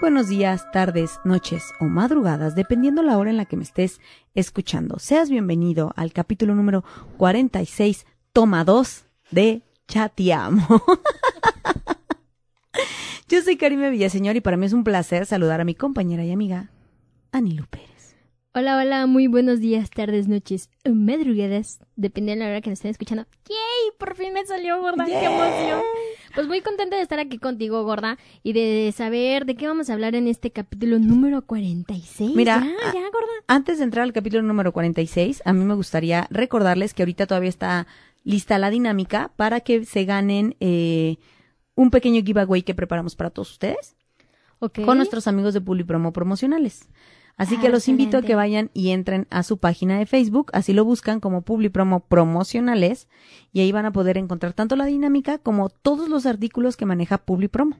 buenos días, tardes, noches o madrugadas, dependiendo la hora en la que me estés escuchando. Seas bienvenido al capítulo número 46, toma 2 de Chateamo. Yo soy Karime Villaseñor y para mí es un placer saludar a mi compañera y amiga Anilu Pérez. Hola, hola, muy buenos días, tardes, noches, madrugadas, dependiendo de la hora que nos estén escuchando. ¡Yay! Por fin me salió, gorda, qué emoción. Pues muy contenta de estar aquí contigo, gorda, y de saber de qué vamos a hablar en este capítulo número 46. Mira, ya, ya, gorda. Antes de entrar al capítulo número 46, a mí me gustaría recordarles que ahorita todavía está lista la dinámica para que se ganen eh, un pequeño giveaway que preparamos para todos ustedes Ok. con nuestros amigos de Publipromo Promocionales. Así que Ah, los invito a que vayan y entren a su página de Facebook, así lo buscan como Publipromo Promocionales y ahí van a poder encontrar tanto la dinámica como todos los artículos que maneja Publipromo.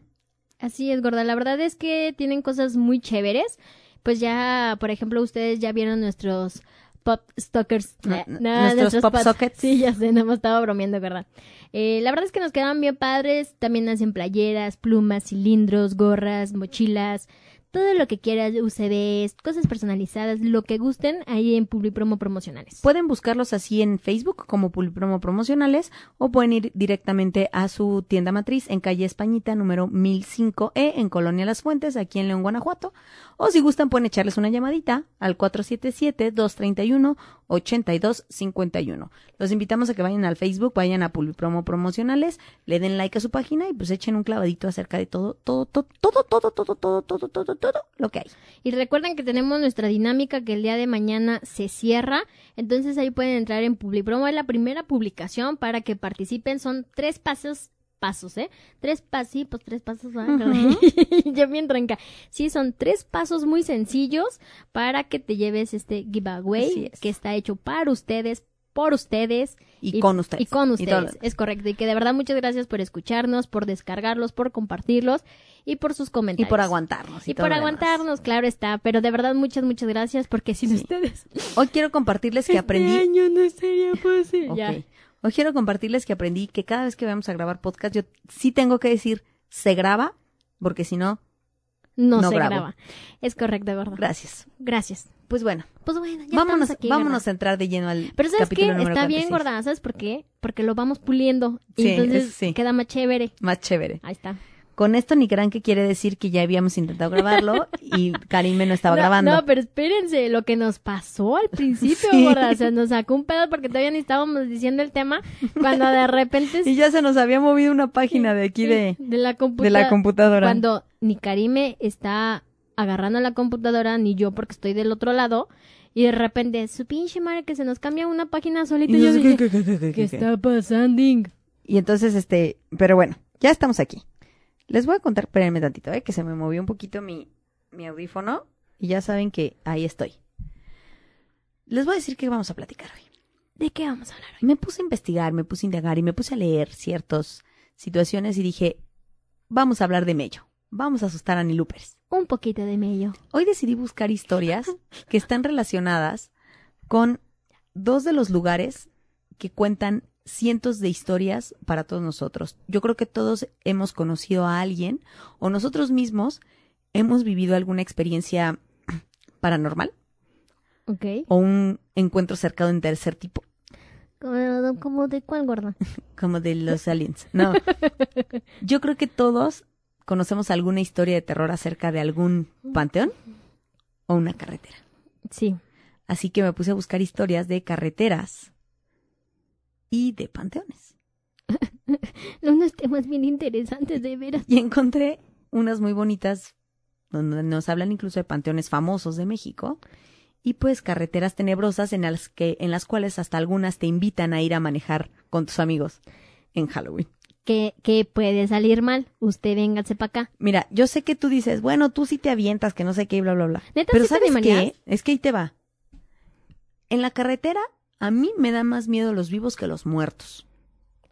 Así es, gorda. La verdad es que tienen cosas muy chéveres. Pues ya, por ejemplo, ustedes ya vieron nuestros pop stalkers. Eh, nu- nuestros pop pop- sockets. Sí, ya sé, no hemos estado bromeando, ¿verdad? Eh, la verdad es que nos quedan bien padres. También hacen playeras, plumas, cilindros, gorras, mochilas. Todo lo que quieras, UCBs, cosas personalizadas, lo que gusten ahí en Publipromo Promocionales. Pueden buscarlos así en Facebook como Publipromo Promocionales o pueden ir directamente a su tienda matriz en calle Españita número 1005E en Colonia Las Fuentes, aquí en León, Guanajuato. O si gustan pueden echarles una llamadita al 477-231-8251. Los invitamos a que vayan al Facebook, vayan a Publipromo Promocionales, le den like a su página y pues echen un clavadito acerca de todo, todo, todo, todo, todo, todo, todo, todo, todo, todo lo que hay. Y recuerden que tenemos nuestra dinámica que el día de mañana se cierra. Entonces ahí pueden entrar en Publipromo. Es la primera publicación para que participen. Son tres pasos. Pasos, ¿eh? Tres pasos, sí, pues tres pasos. ¿verdad? ya bien tranca. Sí, son tres pasos muy sencillos para que te lleves este giveaway es. que está hecho para ustedes, por ustedes Y con ustedes. Y con Y ustedes, es correcto. Y que de verdad muchas gracias por escucharnos, por descargarlos, por compartirlos y por sus Y comentarios. por aguantarnos. Y por aguantarnos, claro está. Pero de verdad, muchas, muchas gracias porque sin Sí. ustedes. Hoy quiero compartirles que aprendí. Este año no sería posible. Hoy quiero compartirles que aprendí que cada vez que vamos a grabar podcast, yo sí tengo que decir se graba, porque si no, No, No se grabo. graba. Es correcto, gordo. gracias. Gracias. Pues bueno, Pues bueno, ya vámonos, aquí, vámonos gorda. a entrar de lleno al Pero ¿sabes capítulo qué? número Está bien, 46. gorda. ¿Sabes por qué? Porque lo vamos puliendo. Y Sí, entonces sí. queda más chévere. Más chévere. Ahí está. Con esto ni crean que quiere decir que ya habíamos intentado grabarlo y Karime no estaba no, grabando. No, pero espérense, lo que nos pasó al principio, Sí. gorda. O sea, nos sacó un pedo porque todavía ni estábamos diciendo el tema. Cuando de repente. Y ya se nos había movido una página de aquí de, de la de computadora. la computadora. Cuando ni Karime está agarrando la computadora, ni yo porque estoy del otro lado, y de repente, su pinche madre que se nos cambia una página solita, y yo dije, ¿qué- qué- qué- qué- ¿qué qué- está pasando? Y entonces, este, pero bueno, ya estamos aquí. Les voy a contar, espérenme tantito, ¿eh? que se me movió un poquito mi, mi audífono y ya saben que ahí estoy. Les voy a decir que vamos a platicar hoy. ¿De qué vamos a hablar hoy? Me puse a investigar, me puse a indagar y me puse a leer ciertas situaciones y dije, vamos a hablar de Mello, vamos a asustar a Pérez. Un poquito de medio. Hoy decidí buscar historias que están relacionadas con dos de los lugares que cuentan cientos de historias para todos nosotros. Yo creo que todos hemos conocido a alguien o nosotros mismos hemos vivido alguna experiencia paranormal Ok. o un encuentro cercano en tercer tipo. ¿Como, como de cuál gorda? como de los aliens. No. Yo creo que todos conocemos alguna historia de terror acerca de algún panteón o una carretera. Sí. Así que me puse a buscar historias de carreteras y de panteones. Unos temas bien interesantes, de veras. Y encontré unas muy bonitas donde nos hablan incluso de panteones famosos de México y pues carreteras tenebrosas en las que en las cuales hasta algunas te invitan a ir a manejar con tus amigos en Halloween. Que, que puede salir mal. Usted véngase para acá. Mira, yo sé que tú dices, bueno, tú sí te avientas, que no sé qué, bla, bla, bla. ¿Neta Pero sí ¿sabes qué? Es que ahí te va. En la carretera, a mí me da más miedo los vivos que los muertos.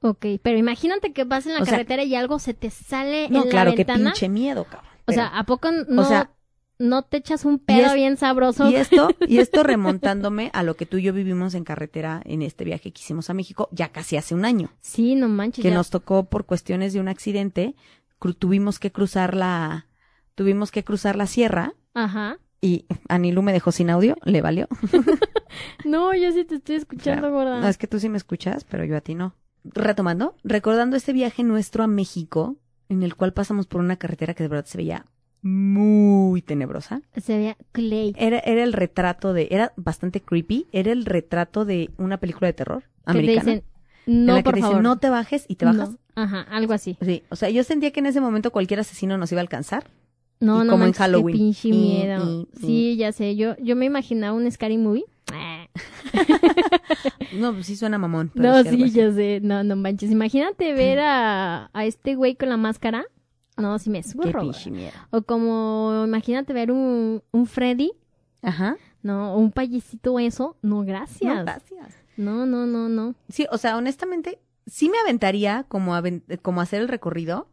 Ok, pero imagínate que vas en la O sea- carretera y algo se te sale No, en claro, la qué ventana. pinche miedo, cabrón. O sea, ¿a poco no, sea, no te echas un pedo es- bien sabroso? Y esto, y esto remontándome a lo que tú y yo vivimos en carretera en este viaje que hicimos a México, ya casi hace un año, Sí, no manches. que ya- nos tocó por cuestiones de un accidente, tuvimos que cruzar la, tuvimos que cruzar la sierra Ajá. Y Anilú me dejó sin audio, le valió. No, yo sí te estoy escuchando, gorda. No, es que tú sí me escuchas, pero yo a ti no. Retomando, recordando este viaje nuestro a México, en el cual pasamos por una carretera que de verdad se veía muy tenebrosa. Se veía Clay. Era, era el retrato de, era bastante creepy, era el retrato de una película de terror Que te americana. dicen, en no, la que por te dicen, favor. no te bajes y te bajas. No. Ajá, algo así. Sí, o sea, yo sentía que en ese momento cualquier asesino nos iba a alcanzar. No, Y no como en manches, qué Halloween. pinche Y- miedo. y- Sí, ya sé. Yo, yo me imaginaba un scary movie. No, pues sí suena mamón. No, sí, ya sé. No, no manches. Imagínate ver a, a este güey con la máscara. No, sí me Qué zurro. pinche miedo. O como, imagínate ver un, un Freddy. Ajá. No, un payecito eso. No, No, gracias. gracias. No, no, no, no. Sí, o sea, honestamente, sí me aventaría como, como hacer el recorrido,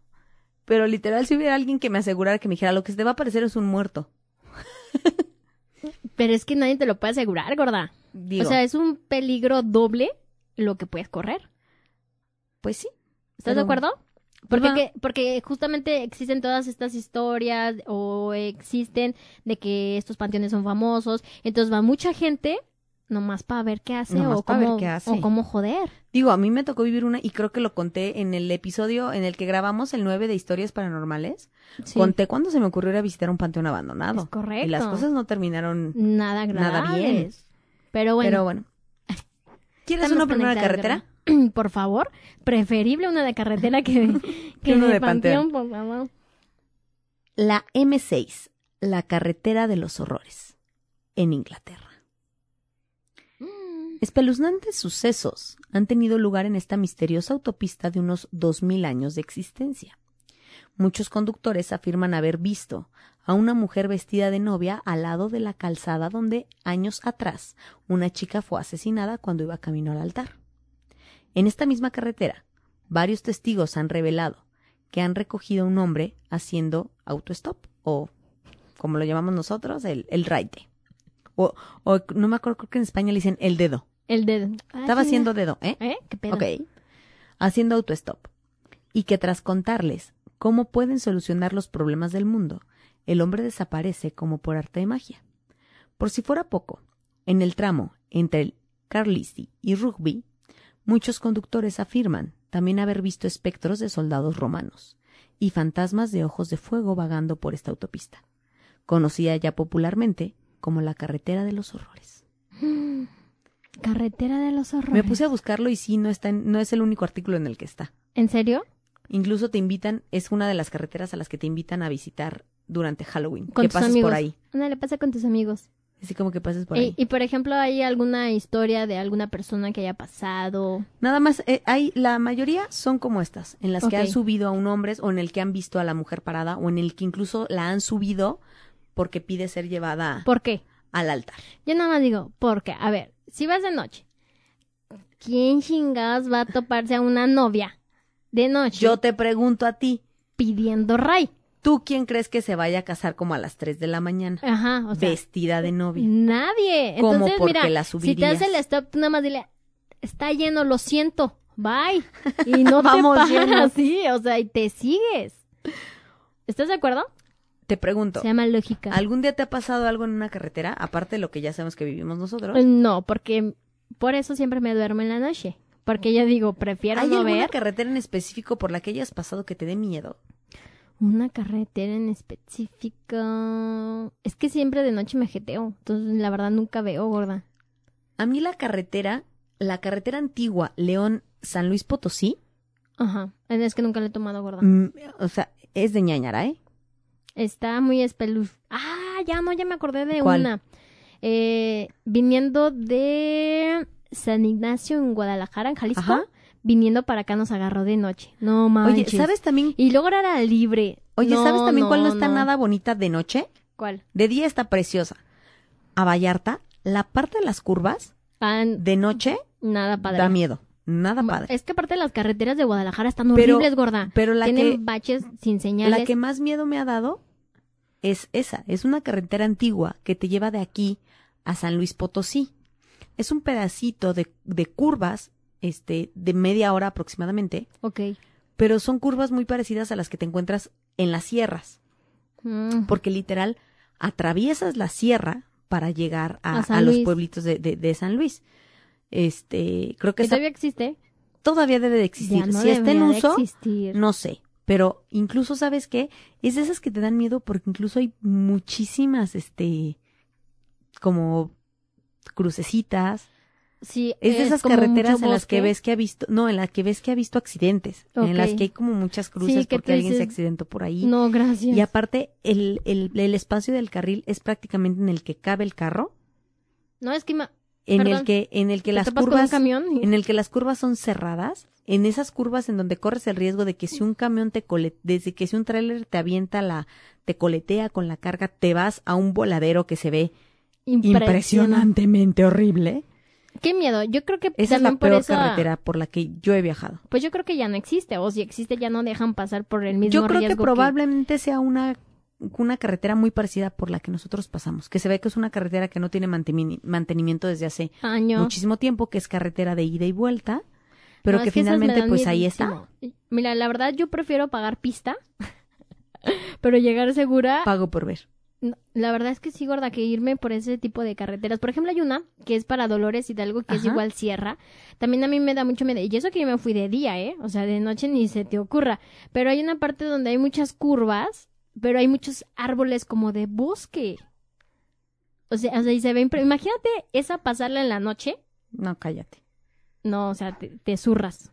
pero literal, si hubiera alguien que me asegurara que me dijera, lo que se te va a aparecer es un muerto. Pero es que nadie te lo puede asegurar, gorda. Digo, O sea, es un peligro doble lo que puedes correr. pues sí. ¿Estás Pero- de acuerdo? Porque, que- porque justamente existen todas estas historias o existen de que estos panteones son famosos. Entonces va mucha gente nomás para ver qué hace Nomás o cómo, qué hace. o cómo joder. Digo, a mí me tocó vivir una, y creo que lo conté en el episodio en el que grabamos el 9 de historias paranormales. Sí, Conté cuando se me ocurrió ir a visitar un panteón abandonado. es correcto. Y las cosas no terminaron. Nada nada bien. Pero bueno, Pero bueno. ¿Quieres una primera carretera? Por favor, preferible una de carretera que, que uno de de panteón, panteón. por favor. La M6, la carretera de los horrores, en Inglaterra. Espeluznantes sucesos han tenido lugar en esta misteriosa autopista de unos 2.000 años de existencia. Muchos conductores afirman haber visto a una mujer vestida de novia al lado de la calzada donde años atrás una chica fue asesinada cuando iba camino al altar. En esta misma carretera, varios testigos han revelado que han recogido a un hombre haciendo autostop o como lo llamamos nosotros, el, el raite. O, o no me acuerdo, creo que en España le dicen el dedo. El dedo. Ah, Estaba haciendo dedo, ¿eh? ¿Eh? ¿Qué pedo? Ok. Haciendo autostop. Y que tras contarles cómo pueden solucionar los problemas del mundo, el hombre desaparece como por arte de magia. Por si fuera poco, en el tramo entre el Carlisle y Rugby, muchos conductores afirman también haber visto espectros de soldados romanos y fantasmas de ojos de fuego vagando por esta autopista, conocida ya popularmente como la carretera de los horrores. Carretera de los horrores. Me puse a buscarlo y sí, no, está en- no es el único artículo en el que está. ¿En serio? Incluso te invitan, es una de las carreteras a las que te invitan a visitar durante Halloween. Con que tus pases amigos. por ahí. Ándale, pasa con tus amigos. Así como que pases por Y, ahí. y, por ejemplo, ¿hay alguna historia de alguna persona que haya pasado? Nada más, eh, hay, la mayoría son como estas, en las que han subido a un hombre o en el que han visto a la mujer parada o en el que incluso la han subido porque pide ser llevada ¿Por qué? al altar. Yo nada más digo, porque, a ver, si vas de noche, ¿quién chingados va a toparse a una novia de noche Yo te pregunto a ti, pidiendo ray? ¿tú quién crees que se vaya a casar como a las 3 de la mañana? Ajá, o sea, vestida de novia. nadie. ¿Cómo? Entonces, Porque mira, la si te subirías. hace el stop, tú nada más dile, está lleno, lo siento, bye. Y no Vamos te paras lleno. así, o sea, y te sigues. ¿Estás de acuerdo? Te pregunto, Se llama lógica. ¿algún día te ha pasado algo en una carretera? Aparte de lo que ya sabemos que vivimos nosotros. No, porque por eso siempre me duermo en la noche. Porque yo digo, prefiero ¿Hay no alguna ver carretera en específico por la que hayas pasado que te dé miedo? una carretera en específico. Es que siempre de noche me jeteo. Entonces, la verdad, nunca veo, gorda. A mí la carretera, la carretera antigua León-San Luis Potosí, Ajá. Es que nunca le he tomado, gorda. mm, o sea, es de ñañara, ¿eh? Está muy espeluz. Ah, ya no, ya me acordé de ¿Cuál? una. Eh, viniendo de San Ignacio en Guadalajara, en Jalisco. Ajá. Viniendo para acá nos agarró de noche. No manches. Oye, ¿sabes también? Y luego era libre. Oye, No, ¿sabes también cuál no está no. nada bonita de noche? ¿Cuál? De día está preciosa. A Vallarta, la parte de las curvas de noche nada padre. da miedo. Nada padre. Es que aparte las carreteras de Guadalajara están Pero- horribles, gorda. Pero la Tienen que, baches sin señales. la que más miedo me ha dado es esa. Es una carretera antigua que te lleva de aquí a San Luis Potosí. Es un pedacito de, de curvas, este, de media hora aproximadamente, Ok. pero son curvas muy parecidas a las que te encuentras en las sierras. Mm. porque literal atraviesas la sierra para llegar a, A San a los pueblitos de, de- de San Luis. Este, creo que ¿Y esa- todavía existe? todavía debe de existir. No si está en uso, no sé. Pero incluso, ¿sabes qué? Es de esas que te dan miedo porque incluso hay muchísimas, este, como crucecitas. Sí, Es de esas carreteras en las que ves que ha visto, no, en las que ves que ha visto accidentes. En las que hay como muchas cruces Sí, porque alguien se accidentó por ahí. No, gracias. Y aparte, el, el, el espacio del carril es prácticamente en el que cabe el carro, No, es que en el que, en el que las curvas, camión y- en el que las curvas son cerradas, en esas curvas en donde corres el riesgo de que si un camión te cole, desde que si un tráiler te avienta la, te coletea con la carga, te vas a un voladero que se ve Impresionante. impresionantemente horrible. Qué miedo. Yo creo que Esa es la por peor carretera por la que yo he viajado. Pues yo creo que ya no existe. O si existe, ya no dejan pasar por el mismo Yo creo que riesgo probablemente sea una, una carretera muy parecida por la que nosotros pasamos, que se ve que es una carretera que no tiene manteni- mantenimiento desde hace muchísimo tiempo, que es carretera de ida y vuelta, pero No, que es finalmente pues ahí está. Mira, la verdad yo prefiero pagar pista, pero llegar segura. Pago por ver. No, La verdad es que sí, gorda, que irme por ese tipo de carreteras. Por ejemplo, hay una que es para Dolores Hidalgo, que es igual sierra. También a mí me da mucho miedo. Y eso que yo me fui de día, ¿eh? O sea, de noche ni se te ocurra. Pero hay una parte donde hay muchas curvas, pero hay muchos árboles como de bosque. O sea, o sea y se ve... impre- Imagínate esa pasarla en la noche. No, cállate. No, o sea, te, te zurras.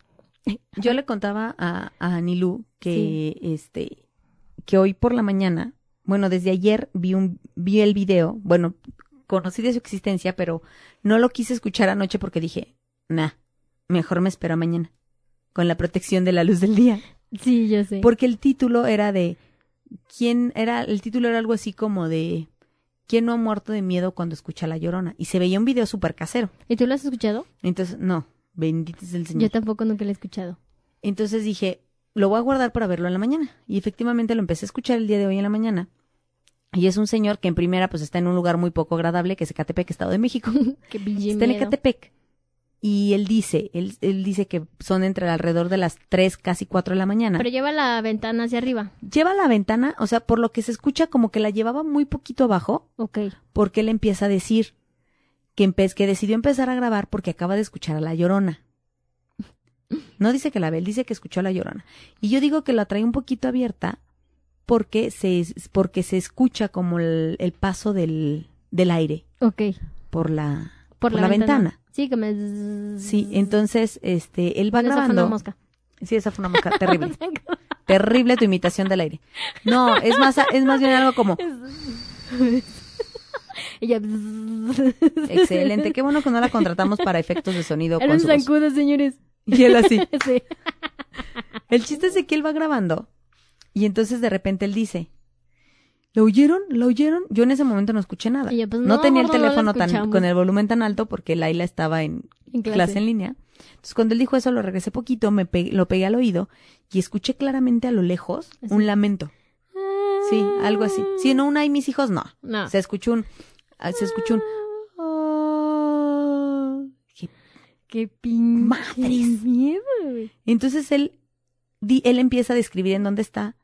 Yo le contaba a, a Anilú que este que hoy por la mañana, bueno, desde ayer vi un vi el video, bueno, conocí de su existencia, pero no lo quise escuchar anoche porque dije, nah, mejor me espero mañana con la protección de la luz del día. Sí, yo sé. Porque el título era de quién era el título era algo así como de quién no ha muerto de miedo cuando escucha la llorona y se veía un video súper casero. ¿Y tú lo has escuchado? Entonces, no, bendito es el Señor. Yo tampoco nunca lo he escuchado. Entonces dije, lo voy a guardar para verlo en la mañana. Y efectivamente lo empecé a escuchar el día de hoy en la mañana. Y es un señor que en primera pues está en un lugar muy poco agradable, que es Ecatepec, Estado de México. Qué está en. Ecatepec. Y él dice, él, él dice que son entre alrededor de las 3, casi 4 de la mañana. Pero lleva la ventana hacia arriba. Lleva la ventana, o sea, por lo que se escucha como que la llevaba muy poquito abajo, Ok. porque él empieza a decir que, empe- que decidió empezar a grabar porque acaba de escuchar a La Llorona. No dice que la ve, él dice que escuchó a La Llorona. Y yo digo que la trae un poquito abierta porque se, porque se escucha como el, el paso del, del aire Ok. por la, Por, por la ventana. Sí, que me... Sí, entonces este, él va Bueno, esa fue grabando. una mosca. Sí, esa fue una mosca terrible. terrible tu imitación del aire. No, es más, es más bien algo como Ella... excelente. Qué bueno que no la contratamos para efectos de sonido Era con un su voz. zancudo, señores. Y él así. Sí. El chiste es de que él va grabando y entonces de repente él dice, ¿lo oyeron? ¿Lo oyeron? Yo en ese momento no escuché nada. Y yo, pues, no, no, tenía el no teléfono tan con el volumen tan alto porque Laila estaba en En clase. clase. en línea. Entonces cuando él dijo eso lo regresé poquito, me pe- lo pegué al oído y escuché claramente a lo lejos Así. un lamento. Sí, algo así. Si no un ay mis hijos, no. No. Se escuchó un ah, se escuchó un ah. Dije, Qué pinche Madres. miedo. Entonces él, di- él empieza a describir en dónde está.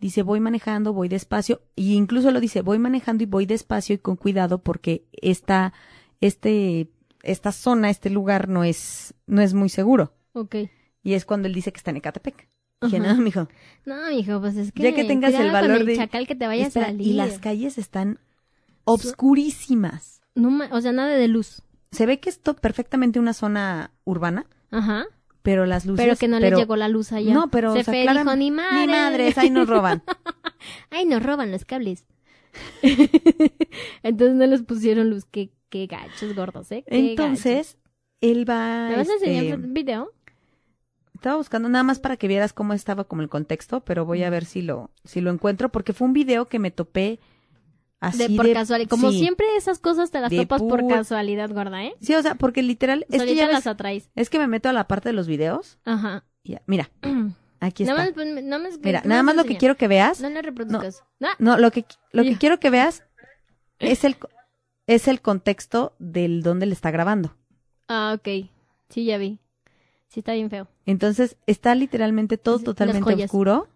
Dice, voy manejando, voy despacio. Y incluso lo dice, voy manejando y voy despacio y con cuidado porque esta, este, esta zona, este lugar no es, no es muy seguro. Ok. Y es cuando él dice que está en Ecatepec. Dije, Ajá. no, mijo. No, mijo, pues es que. Ya que tengas el valor de- chacal que te vaya Espera, a salir. y las calles están obscurísimas. No o sea, nada de luz. Se ve que esto perfectamente una zona urbana, Ajá. Pero las luces. pero que no pero- le llegó la luz allá. No, pero Se o sea, fue, claram- dijo, ni madre. Ni madres, ahí nos roban. Ay, nos roban los cables. Entonces no les pusieron luz. Qué, qué gachos gordos, ¿eh? Qué Entonces, él va. ¿Me vas a este, enseñar un video? Estaba buscando nada más para que vieras cómo estaba como el contexto, pero voy a ver si lo, si lo encuentro, porque fue un video que me topé así De por casualidad. Como sí. siempre esas cosas te las topas por casualidad, gorda, ¿eh? Sí, o sea, porque literal, es que ya las ves- atraes. es que me meto a la parte de los videos. Ajá. y ya, mira, aquí está. Nada más, nada más, Mira, ¿qué nada más lo que quiero que veas. No le reproduzcas. No. No, lo que, lo que quiero que veas es el, es el contexto del donde le está grabando. Ah, ok. Sí, ya vi. Sí, está bien feo. Entonces, está literalmente todo totalmente oscuro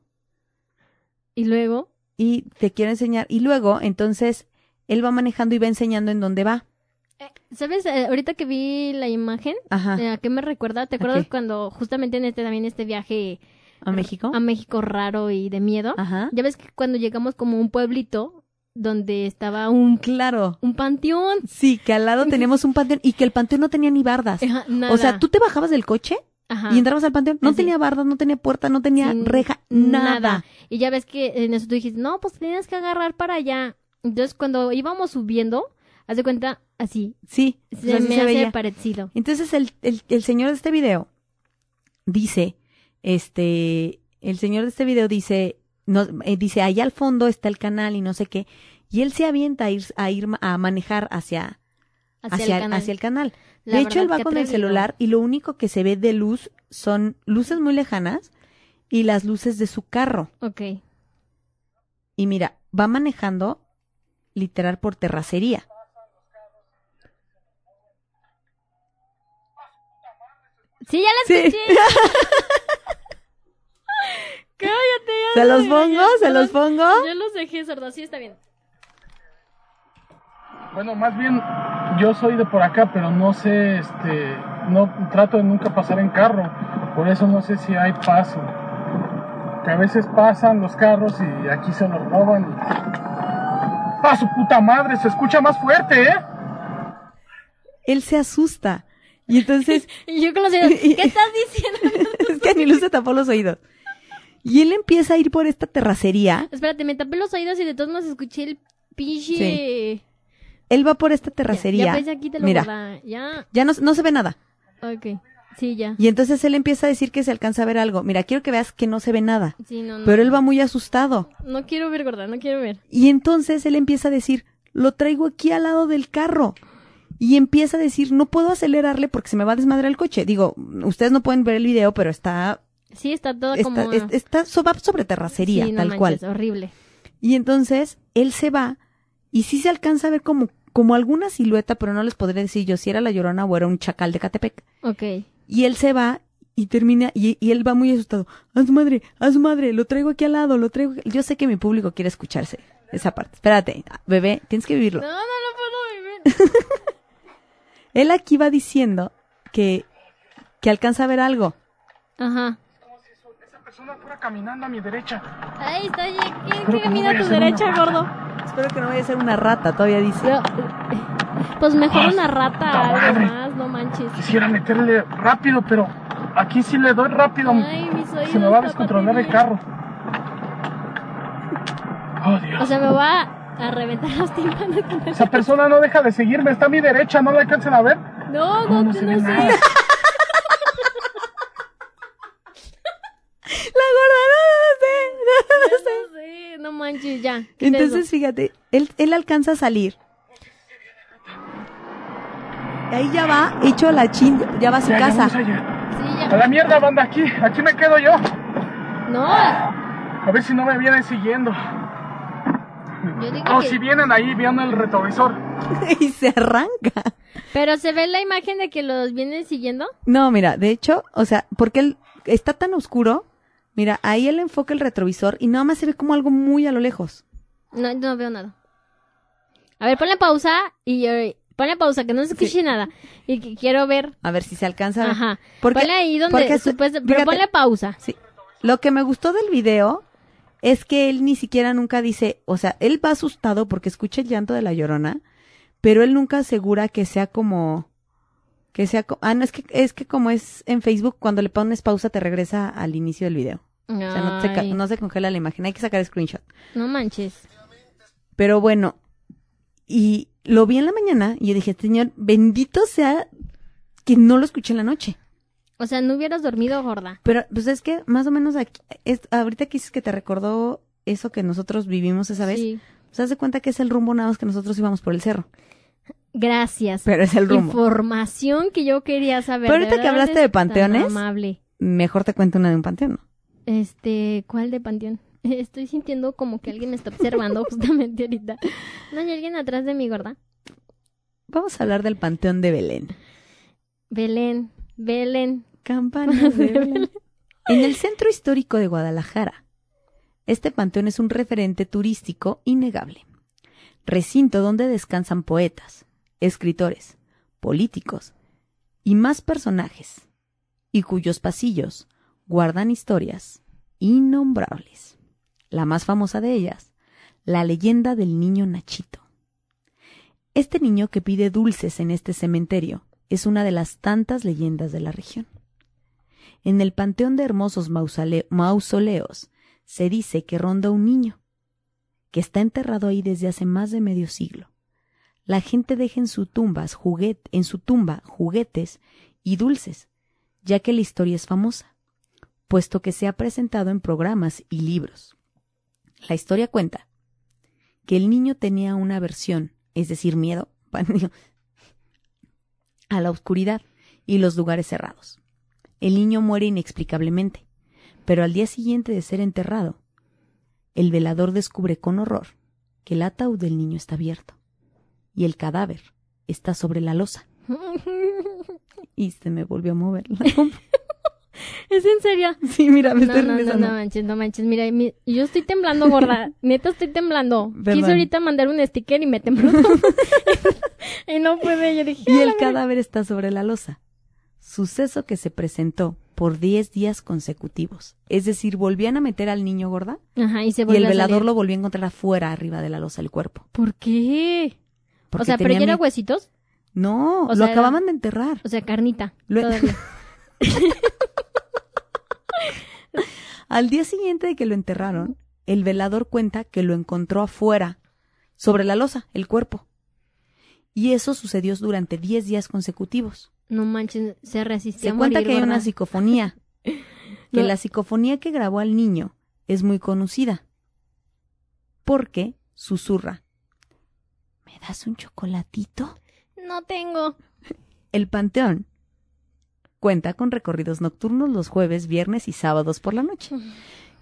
Y luego, y te quiero enseñar. Y luego, entonces, él va manejando y va enseñando en dónde va. ¿sabes? Eh, ahorita que vi la imagen, eh, ¿a qué me recuerda? ¿Te ¿A acuerdas cuando justamente en este también este viaje ¿A México? a México raro y de miedo? Ajá. Ya ves que cuando llegamos como a un pueblito donde estaba un, Claro. un panteón. Sí, que al lado teníamos un panteón y que el panteón no tenía ni bardas. Ajá, O sea, nada. tú te bajabas del coche Ajá. y entrabas al panteón. No Así. tenía bardas, no tenía puerta, no tenía Sin reja, nada. Y ya ves que en eso tú dijiste, no, pues tenías que agarrar para allá. Entonces cuando íbamos subiendo, haz de cuenta, así, Sí, se me se hace veía. parecido. Entonces el, el, el señor de este video dice, este, el señor de este video dice, no, eh, dice, allá al fondo está el canal y no sé qué, y él se avienta a ir, a ir a manejar hacia, Hacia, hacia, el canal. hacia el canal. La de hecho, él va con el celular y lo único que se ve de luz son luces muy lejanas y las luces de su carro. Ok. Y mira, va manejando literal por terracería. Sí, ya la Sí. escuché. Cállate, ya. ¿Se los pongo? ¿Se los pongo? Ya los dejé sordos, sí está bien. Bueno, más bien yo soy de por acá, pero no sé, este, no trato de nunca pasar en carro, por eso no sé si hay paso. Que a veces pasan los carros y aquí se los roban. y- ¡Ah, su puta madre! Se escucha más fuerte, ¿eh? Él se asusta. Y entonces Y yo con los dedos, ¿qué estás diciendo? es que ni Luz se tapó los oídos. Y él empieza a ir por esta terracería. Espérate, me tapé los oídos y de todos modos escuché el pinche... Él va por esta Ya, terracería. ya, pues ya quítalo, Mira. Ya, ya no, no se ve nada. ok. Sí, ya. Y entonces él empieza a decir que se alcanza a ver algo. Mira, quiero que veas que no se ve nada. Sí, no, no. Pero él va muy asustado. No quiero ver, gorda, no quiero ver. Y entonces él empieza a decir, lo traigo aquí al lado del carro. Y empieza a decir, no puedo acelerarle porque se me va a desmadrar el coche. Digo, ustedes no pueden ver el video, pero está, Sí, está todo está, como... es- está so- va sobre terracería, Sí, no tal manches, cual. horrible. Y entonces él se va y sí se alcanza a ver como, como alguna silueta, pero no les podré decir yo si era la llorona o era un chacal de Catepec. Ok. Y él se va y termina, y, y él va muy asustado. A su madre, a su madre, lo traigo aquí al lado, lo traigo. aquí-". Yo sé que mi público quiere escucharse esa parte. Espérate, bebé, tienes que vivirlo. No, no lo puedo vivir. Él aquí va diciendo que, que alcanza a ver algo. Ajá. Persona fuera caminando a mi derecha. Ahí está, ¿quién que camina a tu derecha, gordo? Espero que no vaya a ser una rata, todavía dice. Pues mejor una rata, algo más, no manches. Quisiera meterle rápido, pero aquí sí le doy rápido. Ay, mis oídos. Se me va a descontrolar el carro. Oh, Dios. O sea, me va a reventar los tímpanos con el... Esa persona no deja de seguirme, está a mi derecha, no la alcanzan a ver. No, No, no, no sé. nada. La gorda, no, no sé, no, no sé. No sé, no manches, ya. Entonces, fíjate, él, él alcanza a salir. Y ahí ya va, hecho la chin, ya va a su Ya, casa. A la mierda, banda, aquí, aquí me quedo yo. No, A ver si no me vienen siguiendo. O que... si vienen ahí viendo el retrovisor. y se arranca. Pero se ve la imagen de que los vienen siguiendo. No, mira, de hecho, o sea, porque él está tan oscuro, mira, ahí él enfoca el retrovisor y nada más se ve como algo muy a lo lejos. No, no veo nada. A ver, ponle pausa y, Ponle pausa, que no se escuche nada. Y que quiero ver. A ver si se alcanza. Ajá. Porque- ponle ahí donde. porque su- pero fíjate, ponle pausa. Sí. Lo que me gustó del video es que él ni siquiera nunca dice, o sea, él va asustado porque escucha el llanto de la llorona, pero él nunca asegura que sea como que sea co- ah no es que es que como es en Facebook cuando le pones pausa te regresa al inicio del video. O sea, no se, no se congela la imagen, hay que sacar screenshot. no manches. Pero bueno, y lo vi en la mañana y yo dije, Señor, bendito sea que no lo escuché en la noche. O sea, no hubieras dormido gorda. Pero, pues es que más o menos aquí, es, ahorita que dices que te recordó eso que nosotros vivimos esa vez, Sí. pues haz de cuenta que es el rumbo nada más que nosotros íbamos por el cerro. Gracias. Pero es el rumbo. Información que yo quería saber. Pero ahorita que hablaste de panteones, amable. Mejor te cuento una de un panteón. Este, ¿cuál de panteón? Estoy sintiendo como que alguien me está observando justamente ahorita. ¿No hay alguien atrás de mi gorda? Vamos a hablar del panteón de Belén. Belén, Belén. Campanas de Belén. En el centro histórico de Guadalajara, este panteón es un referente turístico innegable. Recinto donde descansan poetas, escritores, políticos y más personajes, y cuyos pasillos guardan historias innombrables. La más famosa de ellas, la leyenda del niño Nachito. Este niño que pide dulces en este cementerio es una de las tantas leyendas de la región. En el panteón de hermosos mausole- mausoleos se dice que ronda un niño, que está enterrado ahí desde hace más de medio siglo. La gente deja en, su tumbas en su tumba juguetes y dulces, ya que la historia es famosa, puesto que se ha presentado en programas y libros. La historia cuenta que el niño tenía una aversión, es decir, miedo, a la oscuridad y los lugares cerrados. El niño muere inexplicablemente, pero al día siguiente de ser enterrado, el velador descubre con horror que el ataúd del niño está abierto y el cadáver está sobre la losa. Y se me volvió a mover la. ¿Es en serio? Sí, mira, me No, estoy no, no, regresando. no manches, no manches. Mira, mi- yo estoy temblando, gorda. Neta, estoy temblando. Quise ahorita mandar un sticker y me tembló todo. y no puede. Yo dije, Y "Ah, el la verga". cadáver está sobre la losa. Suceso que se presentó por 10 días consecutivos. Es decir, volvían a meter al niño gorda Ajá, y se y volvió el a velador salir. lo volvió a encontrar afuera, arriba de la losa del cuerpo. ¿Por qué? Porque o sea, pero ya era huesitos. No, O lo sea, era- acababan de enterrar. O sea, carnita. Lo- todavía. Al día siguiente de que lo enterraron, el velador cuenta que lo encontró afuera, sobre la losa, el cuerpo. Y eso sucedió durante 10 días consecutivos. No manches, se resistió Se a cuenta morir, que hay una psicofonía. Que No. la psicofonía que grabó al niño es muy conocida. Porque susurra. ¿Me das un chocolatito? No tengo. El panteón cuenta con recorridos nocturnos los jueves, viernes y sábados por la noche.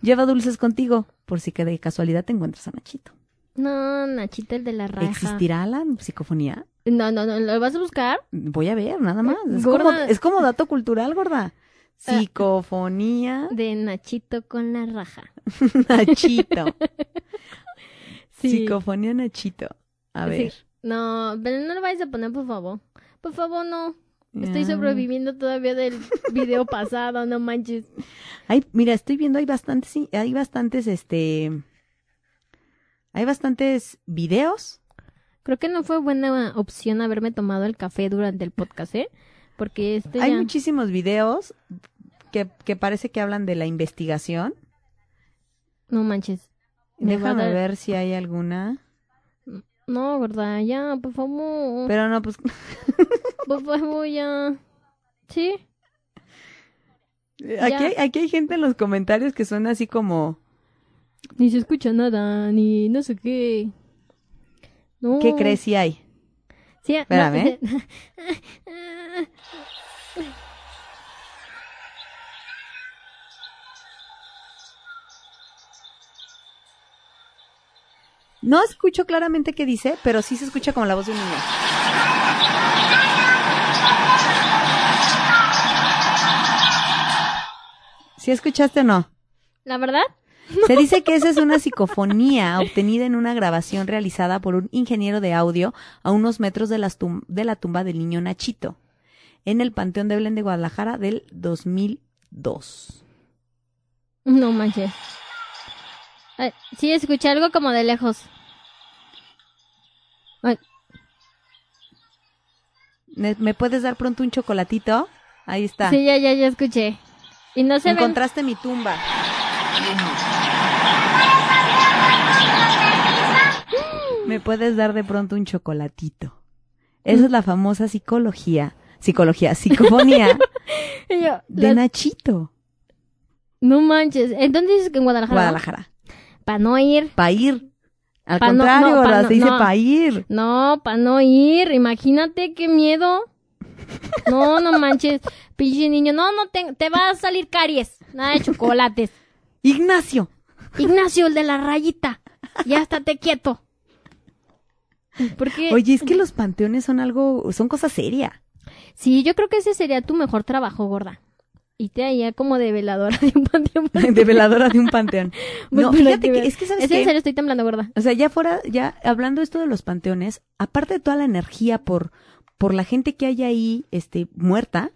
Lleva dulces contigo, por si que de casualidad te encuentras a Nachito. No, Nachita, el de la raja. ¿Existirá la psicofonía? No, no, no, ¿lo vas a buscar? Voy a ver, nada más. Es, Gorda. como, es como dato cultural, gorda. Ah. Psicofonía De Nachito con la raja. Nachito. Sí. Psicofonía Nachito. A Sí. ver. No, pero no lo vayas a poner, por favor. Por favor, no. Estoy Ya. sobreviviendo todavía del video pasado, no manches. Ay, mira, estoy viendo, hay bastantes, hay bastantes, este, hay bastantes videos. Creo que no fue buena opción haberme tomado el café durante el podcast, ¿eh? Porque este Hay ya... muchísimos videos que, que parece que hablan de la investigación. No manches. Déjame dar- ver si hay alguna. No, verdad, ya, por favor. Pero no, pues, Por favor, ya. Sí. aquí hay, aquí hay gente en los comentarios que son así como, Ni se escucha nada, ni no sé qué. No. ¿qué crees si hay? Sí, Espérame. No escucho claramente qué dice, pero sí se escucha como la voz de un niño. ¿Sí escuchaste o no? La verdad, Se dice que esa es una psicofonía obtenida en una grabación realizada por un ingeniero de audio a unos metros de, las tum- de la tumba del niño Nachito, en el Panteón de Belén de Guadalajara del 2002. No manches. Ay, sí, escuché algo como de lejos. Ay, ¿Me, puedes dar pronto un chocolatito? Ahí está. sí, ya, ya, ya escuché. Y no se ven. Encontraste mi tumba. ¿Me puedes dar de pronto un chocolatito? Esa es la famosa psicología. Psicología, psicofonía yo, de Nachito. No manches. Entonces en Guadalajara. Guadalajara. Para no ir. Pa' ir. Al Pa' contrario, no, pa' no- se dice no. pa' ir. No, para no ir. Imagínate qué miedo. No, no manches. Pinche niño. No, no, te, te va a salir caries. Nada de chocolates. Ignacio. Ignacio, el de la rayita. Ya estate quieto. Porque. Oye, es que los panteones son algo, son cosa seria. Sí, yo creo que ese sería tu mejor trabajo, gorda. Y te allá como de veladora de un panteón. De veladora de un panteón. No, fíjate que, es que sabes Es en qué? serio, estoy temblando, gorda. O sea, ya fuera, ya hablando esto de los panteones, aparte de toda la energía por, por la gente que hay ahí, este, muerta,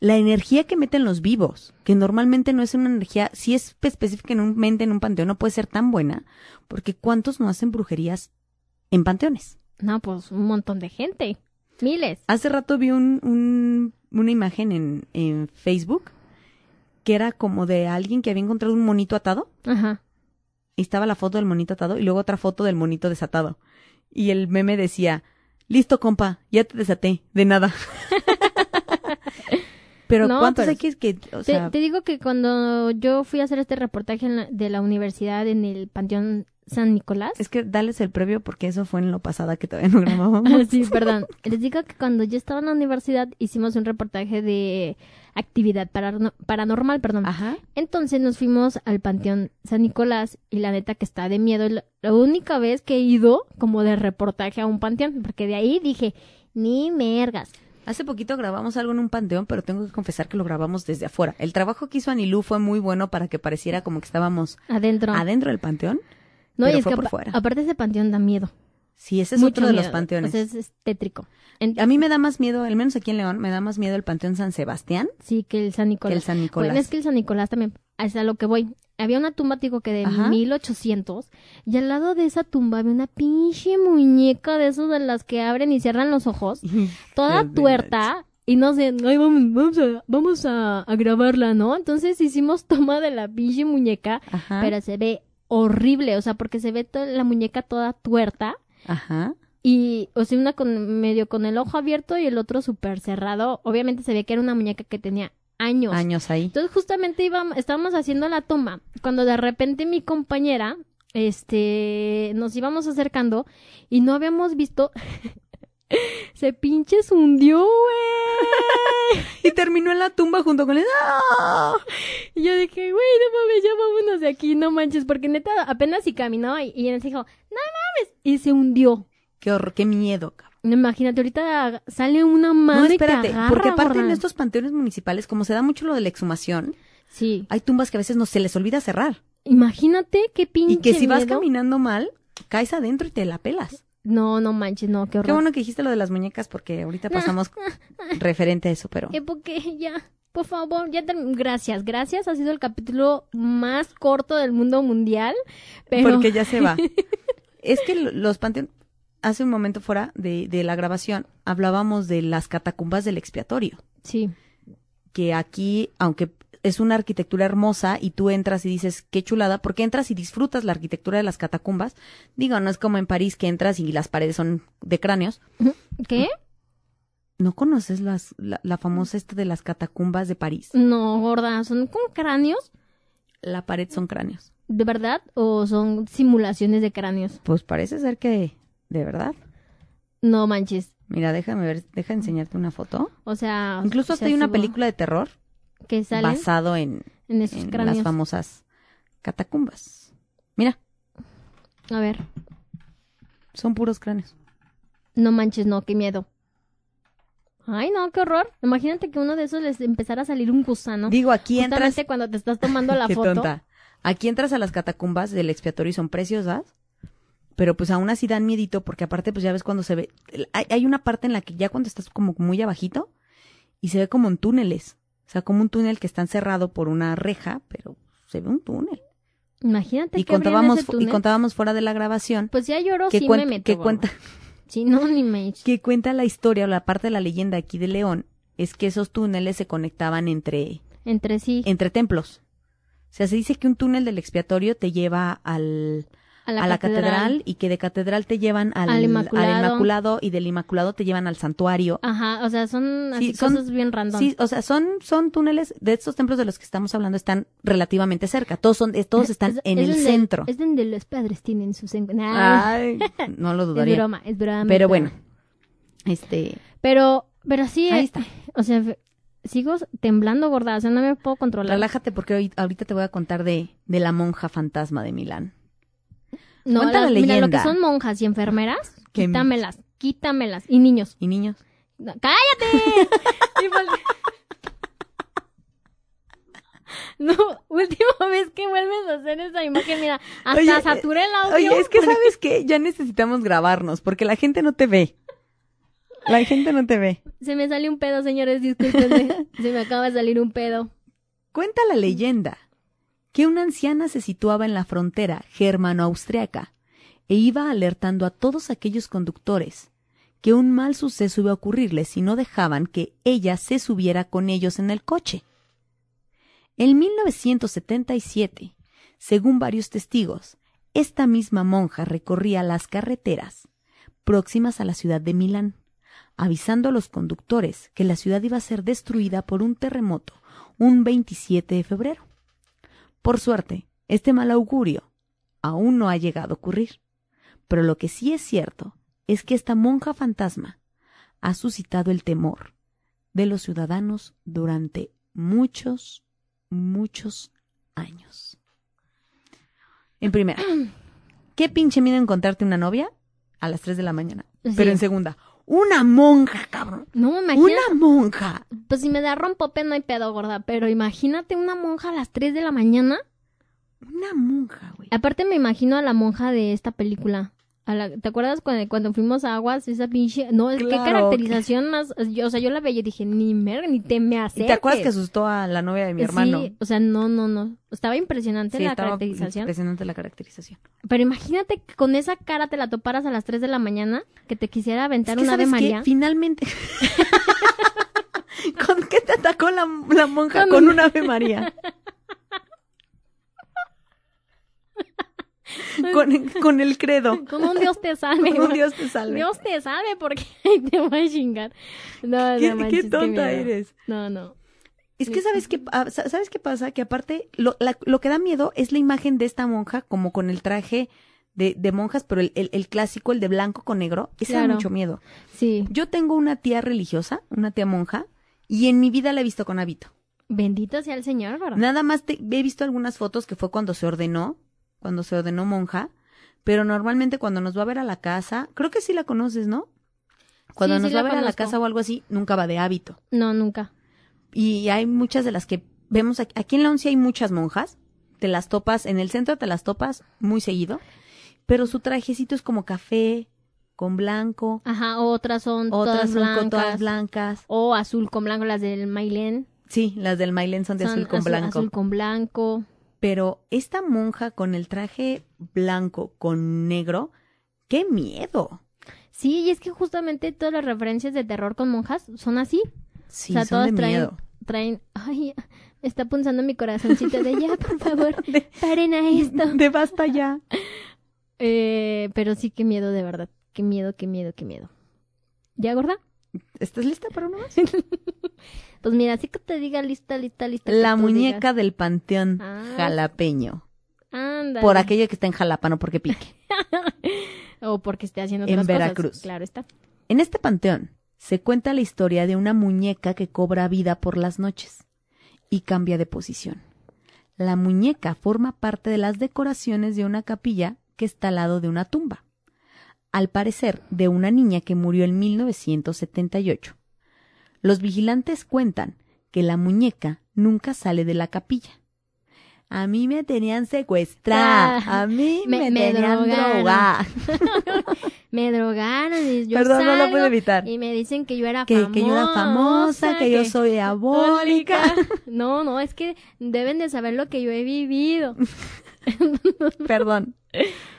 la energía que meten los vivos, que normalmente no es una energía, si es específicamente en un panteón, no puede ser tan buena, porque ¿cuántos no hacen brujerías en panteones? No, pues un montón de gente. Miles. Hace rato vi un, un- una imagen en, en Facebook que era como de alguien que había encontrado un monito atado Ajá. y estaba la foto del monito atado y luego otra foto del monito desatado. Y el meme decía, listo compa, ya te desaté, de nada. pero No, ¿cuántos pero hay que, o Te, sea, te digo que cuando yo fui a hacer este reportaje en la- de la universidad en el Panteón San Nicolás. es que dales el previo porque eso fue en lo pasada que todavía no grabábamos. Sí, perdón. Les digo que cuando yo estaba en la universidad hicimos un reportaje de actividad parano- paranormal, perdón. Ajá. Entonces nos fuimos al Panteón San Nicolás y la neta que está de miedo. La única vez que he ido como de reportaje a un panteón, porque de ahí dije, ni mergas. Hace poquito grabamos algo en un panteón, pero tengo que confesar que lo grabamos desde afuera. El trabajo que hizo Anilú fue muy bueno para que pareciera como que estábamos Adentro. adentro del panteón. no, pero y es fue que por fuera. aparte ese panteón da miedo. Sí, ese es Mucho otro de los panteones. O sea, es, es tétrico. En- A mí me da más miedo, al menos aquí en León, me da más miedo el Panteón San Sebastián sí, que el San Nicolás. que el San Nicolás. Bueno, es que el San Nicolás también, es a lo que voy. Había una tumba, digo, que de Ajá. 1800, y al lado de esa tumba había una pinche muñeca de esos de las que abren y cierran los ojos, toda tuerta, y no sé, "Ay, vamos, vamos, a, vamos a, a grabarla, ¿no? Entonces hicimos toma de la pinche muñeca, Ajá. pero se ve horrible, o sea, porque se ve toda la muñeca toda tuerta, Ajá. y, o sea, una con medio con el ojo abierto y el otro súper cerrado. Obviamente se ve que era una muñeca que tenía años. Años ahí. Entonces justamente íbamos, estábamos haciendo la toma cuando de repente mi compañera, este, nos íbamos acercando y no habíamos visto, se pinche se hundió, güey. Y terminó en la tumba junto con él. Y yo dije, güey, no mames, ya vámonos de aquí, no manches, porque neta apenas si caminó y, y él dijo, no mames, y se hundió. Qué horror, qué miedo. cabrón. Imagínate, ahorita sale una mano No, y te espérate, agarra, porque aparte en estos panteones municipales, como se da mucho lo de la exhumación, Sí. hay tumbas que a veces no se les olvida cerrar. Imagínate qué pinche Y que si vas caminando mal, caes adentro y te la pelas. No, no manches, no, qué horror. Qué bueno que dijiste lo de las muñecas porque ahorita pasamos referente a eso, pero Eh, porque ya, por favor, ya term- gracias, gracias. Ha sido el capítulo más corto del mundo mundial, pero porque ya se va. es que lo- los panteones, hace un momento fuera de, de la grabación, hablábamos de las catacumbas del expiatorio. sí, que aquí, aunque es una arquitectura hermosa y tú entras y dices, qué chulada, porque entras y disfrutas la arquitectura de las catacumbas. Digo, no es como en París que entras y las paredes son de cráneos. ¿qué? ¿No conoces las, la, la famosa esta de las catacumbas de París? No, gorda, son como cráneos, La pared son cráneos. de verdad, o son simulaciones de cráneos. Pues parece ser que de verdad. No manches, Mira, déjame ver, deja enseñarte una foto. o sea, Incluso hasta hay una película de terror que salen basado en, en esos en las famosas catacumbas. Mira, A ver, son puros cráneos. no manches, no, qué miedo. Ay, no, qué horror. Imagínate que uno de esos les empezara a salir un gusano. Digo, aquí entras cuando te estás tomando la Qué foto. tonta. Aquí entras a las catacumbas del expiatorio y son preciosas, pero pues aún así dan miedito porque aparte pues ya ves cuando se ve, hay, hay una parte en la que ya cuando estás como muy abajito y se ve como en túneles, o sea, como un túnel que está encerrado por una reja, pero se ve un túnel. Imagínate Y que contábamos, ese y contábamos fuera de la grabación Pues ya lloro, que, sí me meto. que cuenta Si no, ni me... que cuenta la historia o la parte de la leyenda aquí de León es que esos túneles se conectaban entre Entre sí, entre templos. O sea, se dice que un túnel del expiatorio te lleva al, a a la, catedral. y que de catedral te llevan al, Al Inmaculado. Inmaculado y del Inmaculado te llevan al santuario. Ajá, o sea, son así Sí, son- cosas bien random. Sí, o sea, son, son túneles de estos templos de los que estamos hablando están relativamente cerca. Todos son, todos están Es- en es el donde- centro. Es donde los padres tienen sus... Nah, Ay, no lo es dudaría. broma, es broma. Pero bueno, este, Pero, pero sí, Ahí está. o sea, sigo temblando, gorda, o sea, no me puedo controlar. relájate porque hoy, ahorita te voy a contar de, de la monja fantasma de Milán. No, cuenta las- la mira, lo que leyenda. son monjas y enfermeras, quítamelas, quítamelas. Y niños. ¿Y niños? No, ¡Cállate! No, última vez que vuelves a hacer esa imagen, mira, hasta Oye, saturé el audio. Oye, es que porque- sabes que ya necesitamos grabarnos porque la gente no te ve. La gente no te ve. Se me salió un pedo, señores, discúlpenme. Se me acaba de salir un pedo. Cuenta la leyenda que una anciana se situaba en la frontera germano-austriaca e iba alertando a todos aquellos conductores que un mal suceso iba a ocurrirles si no dejaban que ella se subiera con ellos en el coche. En 1977, según varios testigos, esta misma monja recorría las carreteras próximas a la ciudad de Milán, avisando a los conductores que la ciudad iba a ser destruida por un terremoto un 27 de febrero. Por suerte, este mal augurio aún no ha llegado a ocurrir. Pero lo que sí es cierto es que esta monja fantasma ha suscitado el temor de los ciudadanos durante muchos, muchos años. En primera, ¿qué pinche miedo encontrarte una novia a las 3 de la mañana? Sí. Pero en segunda, una monja, cabrón. No, imagínate. Una monja. Pues si me da rompope no hay pedo, gorda. Pero imagínate una monja a las 3 de la mañana. Una monja, güey. Aparte me imagino a la monja de esta película. A la- ¿Te acuerdas cuando, cuando fuimos a Aguas? Esa pinche... No, es qué Claro. caracterización más... Yo, o sea, yo la veía y dije, ni mer, ni te me ¿Y acerques. te acuerdas que asustó a la novia de mi hermano? Sí, o sea, no, no, no. Estaba impresionante Sí, la estaba caracterización. Impresionante la caracterización. Pero imagínate que con esa cara te la toparas a las 3 de la mañana, que te quisiera aventar Es que, una Ave ¿sabes qué? María. Finalmente. ¿Con qué te atacó la, la monja? Con Con un Ave María. con, con el credo. Con un Dios te salve. Con un Dios te salve. Dios te salve porque te voy a chingar. No, ¿Qué, no qué manches, qué tonta eres. No, no. Es que sabes qué, sa- sabes qué pasa, que aparte lo, la- lo que da miedo es la imagen de esta monja como con el traje de, de monjas, pero el, el- el clásico, el de blanco con negro, ese da Claro. mucho miedo. Sí. Yo tengo una tía religiosa, una tía monja, y en mi vida la he visto con hábito. Bendito sea el Señor, ¿verdad? Nada más te- he visto algunas fotos que fue cuando se ordenó, cuando se ordenó monja, pero normalmente cuando nos va a ver a la casa, creo que sí la conoces, ¿no? Cuando Sí, sí nos va a ver a la casa o algo así, nunca va de hábito. No, nunca. Y hay muchas de las que vemos aquí, aquí en la once hay muchas monjas, te las topas, en el centro te las topas muy seguido, pero su trajecito es como café, con blanco, Ajá, otras son otras todas son blancas. con todas blancas. O azul con blanco, las del Mailén. Sí, las del Mailen son de son azul con blanco. Azul con blanco. Pero esta monja con el traje blanco con negro, qué miedo. Sí, y es que justamente todas las referencias de terror con monjas son así. Sí, o sea, son todas de traen, miedo. traen, ay, me está punzando mi corazoncito de ya, por favor, paren a esto. De basta ya. Eh, pero sí, qué miedo, de verdad. Qué miedo, qué miedo, qué miedo. ¿Ya, gorda? ¿Estás lista para uno más? Pues mira, así que te diga lista, lista, lista. La muñeca del panteón Ah. jalapeño. Ándale. Por aquello que está en Jalapa, no porque pique. O porque esté haciendo En otras cosas. Veracruz. Claro está. En este panteón se cuenta la historia de una muñeca que cobra vida por las noches y cambia de posición. La muñeca forma parte de las decoraciones de una capilla que está al lado de una tumba, al parecer de una niña que murió en 1978. Los vigilantes cuentan que la muñeca nunca sale de la capilla. A mí me tenían secuestrada. Ah, a mí me, me- me tenían drogada. Me drogaron y yo Perdón, no lo pude evitar. Y me dicen que yo era Que, famosa. que yo era famosa, que, yo soy diabólica. No, no, es que deben de saber lo que yo he vivido. Perdón.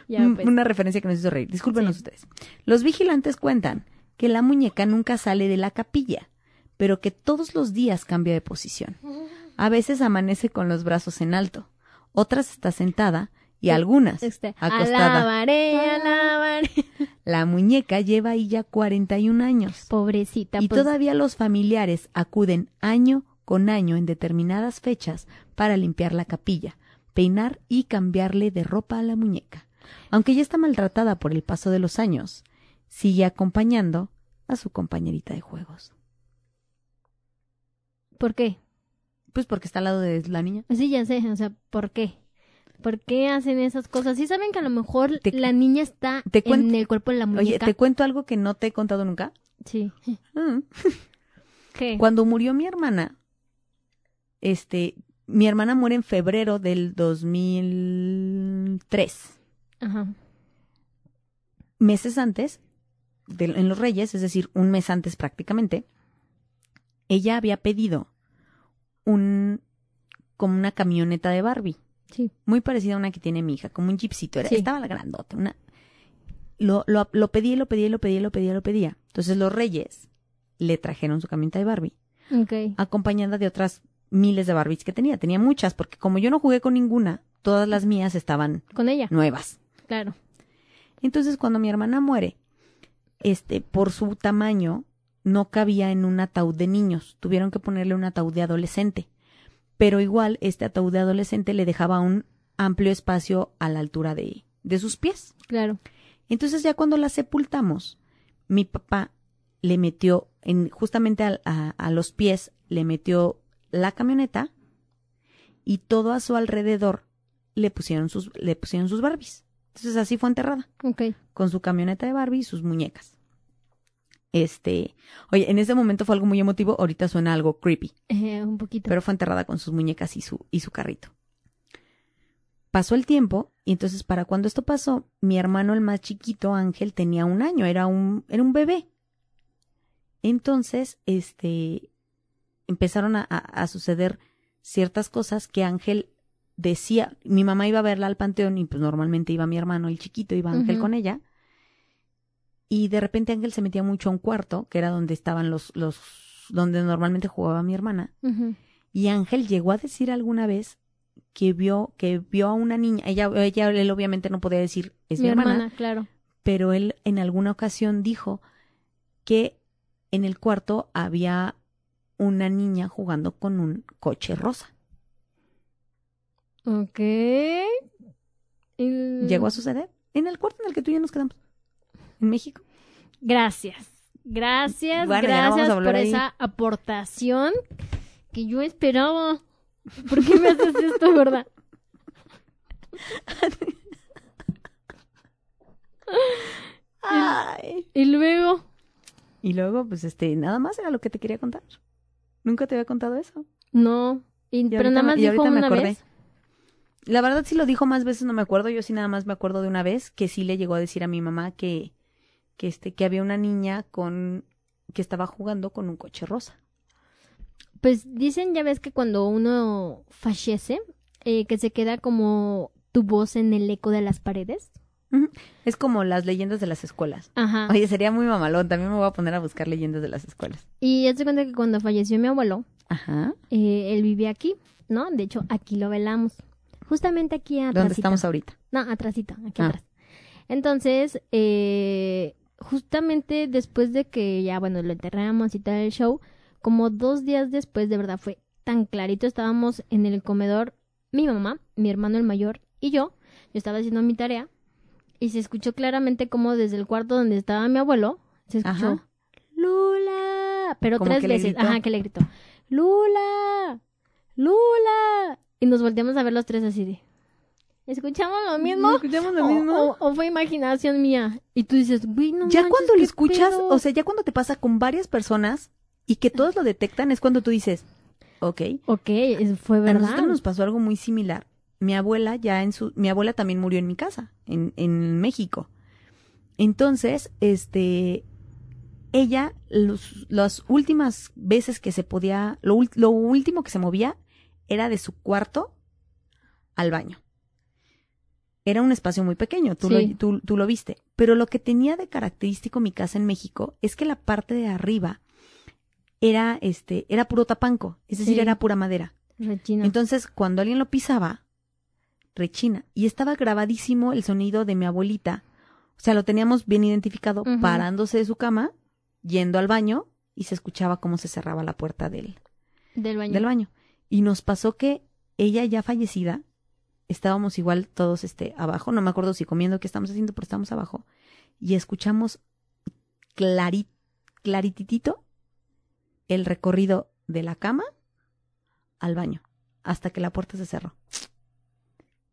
Ya, pues. Una referencia que nos hizo reír. Discúlpenos ustedes. Los vigilantes cuentan que la muñeca nunca sale de la capilla, pero que todos los días cambia de posición. A veces amanece con los brazos en alto, otras está sentada y algunas Este, acostada. alabaré, alabaré. La muñeca lleva ahí ya 41 años. Pobrecita. Y pues, todavía los familiares acuden año con año en determinadas fechas para limpiar la capilla, peinar y cambiarle de ropa a la muñeca. Aunque ya está maltratada por el paso de los años, sigue acompañando a su compañerita de juegos. ¿Por qué? Pues porque está al lado de la niña. Sí, ya sé, o sea, ¿por qué? ¿Por qué hacen esas cosas? Sí saben que a lo mejor Te- la niña está te en el cuerpo de la muñeca. Oye, te cuento algo que no te he contado nunca. Sí. Mm. ¿Qué? Cuando murió mi hermana, este, mi hermana muere en febrero del 2003. Ajá. meses antes, de- en los Reyes, es decir, un mes antes prácticamente, ella había pedido un como una camioneta de Barbie, Sí. muy parecida a una que tiene mi hija, como un jeepcito, era, Sí. estaba la grandota, una lo, lo, lo pedí, lo pedí, lo pedí, lo pedí, lo pedía. Entonces los Reyes le trajeron su camioneta de Barbie, acompañada de otras miles de Barbies que tenía. Tenía muchas, porque como yo no jugué con ninguna, todas las mías estaban Con ella, nuevas. claro. Entonces, cuando mi hermana muere, este, por su tamaño, no cabía en un ataúd de niños. Tuvieron que ponerle un ataúd de adolescente. Pero igual, este ataúd de adolescente le dejaba un amplio espacio a la altura de, de sus pies. Claro. Entonces, ya cuando la sepultamos, mi papá le metió, en, justamente a, a- a los pies, le metió la camioneta y todo a su alrededor le pusieron sus, le pusieron sus Barbies. Entonces, así fue enterrada Ok. con su camioneta de Barbie y sus muñecas. Este, oye, en ese momento fue algo muy emotivo, ahorita suena algo creepy, Eh, un poquito. pero fue enterrada con sus muñecas y su, y su carrito. Pasó el tiempo, y entonces para cuando esto pasó, mi hermano el más chiquito, Ángel, tenía un año, era un, era un bebé. Entonces, este, empezaron a, a- a suceder ciertas cosas que Ángel decía, mi mamá iba a verla al panteón y pues normalmente iba mi hermano, el chiquito, iba Ángel con ella. Y de repente Ángel se metía mucho a un cuarto, que era donde estaban los, los, donde normalmente jugaba mi hermana. Y Ángel llegó a decir alguna vez que vio, que vio a una niña, ella, ella, él obviamente no podía decir es mi, hermana, claro. pero él en alguna ocasión dijo que en el cuarto había una niña jugando con un coche rosa. Ok. Llegó a suceder en el cuarto en el que tú y yo nos quedamos. En México. Gracias. Gracias, Bueno, gracias por ahí. esa aportación que yo esperaba. ¿Por qué me haces esto, verdad? Ay. Y luego, Y luego, pues este, nada más era lo que te quería contar. Nunca te había contado eso. no. Y- Y pero ahorita nada me- más dijo me una acordé. vez. La verdad, si lo dijo más veces, no me acuerdo. Yo sí nada más me acuerdo de una vez que sí le llegó a decir a mi mamá que, que este, que había una niña con, que estaba jugando con un coche rosa. Pues dicen, ya ves que cuando uno fallece, eh, que se queda como tu voz en el eco de las paredes. Es como las leyendas de las escuelas. Ajá. Oye, sería muy mamalón. También me voy a poner a buscar leyendas de las escuelas. Y ya se cuenta que cuando falleció mi abuelo, Ajá. eh, él vivía aquí, ¿no? De hecho, aquí lo velamos. Justamente aquí atrás. ¿Dónde estamos ahorita? No, atrásito, aquí Ah. atrás. Entonces, eh, justamente después de que ya, bueno, lo enterramos y tal el show, como dos días después, de verdad, fue tan clarito, estábamos en el comedor, mi mamá, mi hermano el mayor y yo, yo estaba haciendo mi tarea, y se escuchó claramente como desde el cuarto donde estaba mi abuelo, se escuchó, Ajá. Lula, pero tres veces, ajá, que le gritó, Lula, Lula, y nos volteamos a ver los tres así de, ¿escuchamos lo mismo? ¿Escuchamos lo O- mismo? O, o fue imaginación mía. Y tú dices, güey, no ya manches, cuando lo ¿qué escuchas, pedo? o sea, ya cuando te pasa con varias personas y que todos lo detectan, es cuando tú dices, ok. Ok, es- fue A verdad. nosotros nos pasó algo muy similar, mi abuela ya en su, mi abuela también murió en mi casa, en, en México. Entonces, este, ella, los, las últimas veces que se podía, lo, lo último que se movía era de su cuarto al baño. Era un espacio muy pequeño, tú, Sí. lo, tú, tú lo viste. Pero lo que tenía de característico mi casa en México es que la parte de arriba era, este, era puro tapanco, es decir, era pura madera. Rechina. Entonces, cuando alguien lo pisaba, rechina. Y estaba grabadísimo el sonido de mi abuelita. O sea, lo teníamos bien identificado, parándose de su cama, yendo al baño, y se escuchaba cómo se cerraba la puerta del, del baño. del baño. Y nos pasó que ella ya fallecida, estábamos igual todos este abajo, no me acuerdo si comiendo qué estamos haciendo, pero estábamos abajo, y escuchamos clari, clarititito el recorrido de la cama al baño, hasta que la puerta se cerró.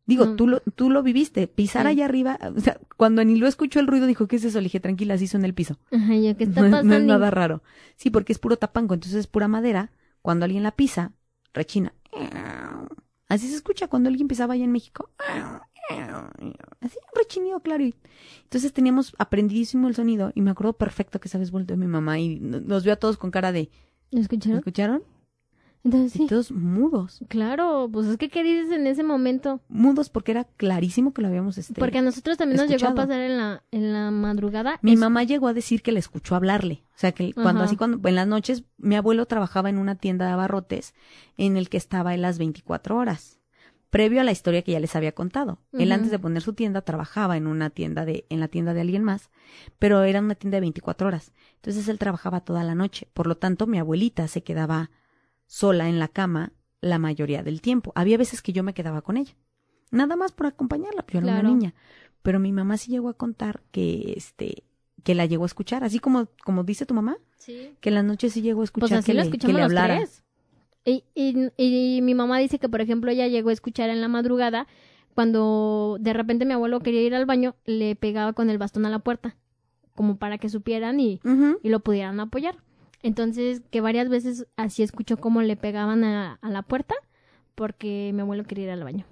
Digo, Mm. tú, lo, tú lo viviste, pisar Sí. allá arriba, o sea, cuando ni lo escuchó el ruido, dijo, ¿qué es eso? Le dije, tranquila, así son en el piso. Ajá, yo, ¿qué está No es- pasando? no es nada raro. Sí, porque es puro tapanco, entonces es pura madera. Cuando alguien la pisa, rechina. Así se escucha cuando alguien pisaba allá en México. Así, un rechinido claro. Entonces teníamos aprendidísimo el sonido y me acuerdo perfecto que esa vez volteó mi mamá y no- nos vio a todos con cara de ¿Lo escucharon? ¿escucharon? Entonces Y sí. todos mudos. Claro, pues es que ¿qué dices en ese momento? Mudos porque era clarísimo que lo habíamos este, Porque a nosotros también nos llegó a pasar en la, en la madrugada. Mi Es- mamá llegó a decir que le escuchó hablarle. O sea, que cuando Ajá. así, cuando en las noches, mi abuelo trabajaba en una tienda de abarrotes en el que estaba en las 24 horas. Previo a la historia que ya les había contado. Él antes de poner su tienda trabajaba en una tienda de, en la tienda de alguien más, pero era una tienda de 24 horas. Entonces él trabajaba toda la noche. Por lo tanto, mi abuelita se quedaba sola en la cama la mayoría del tiempo. Había veces que yo me quedaba con ella. Nada más por acompañarla, porque yo era Claro. una niña. Pero mi mamá sí llegó a contar que este que la llegó a escuchar, así como como dice tu mamá, Sí. que en las noches sí llegó a Pues escuchar así que, lo le, que hablara. Y, y, y mi mamá dice que, por ejemplo, ella llegó a escuchar en la madrugada cuando de repente mi abuelo quería ir al baño, le pegaba con el bastón a la puerta, como para que supieran y, y lo pudieran apoyar. Entonces, que varias veces así escuchó cómo le pegaban a, a la puerta porque mi abuelo quería ir al baño.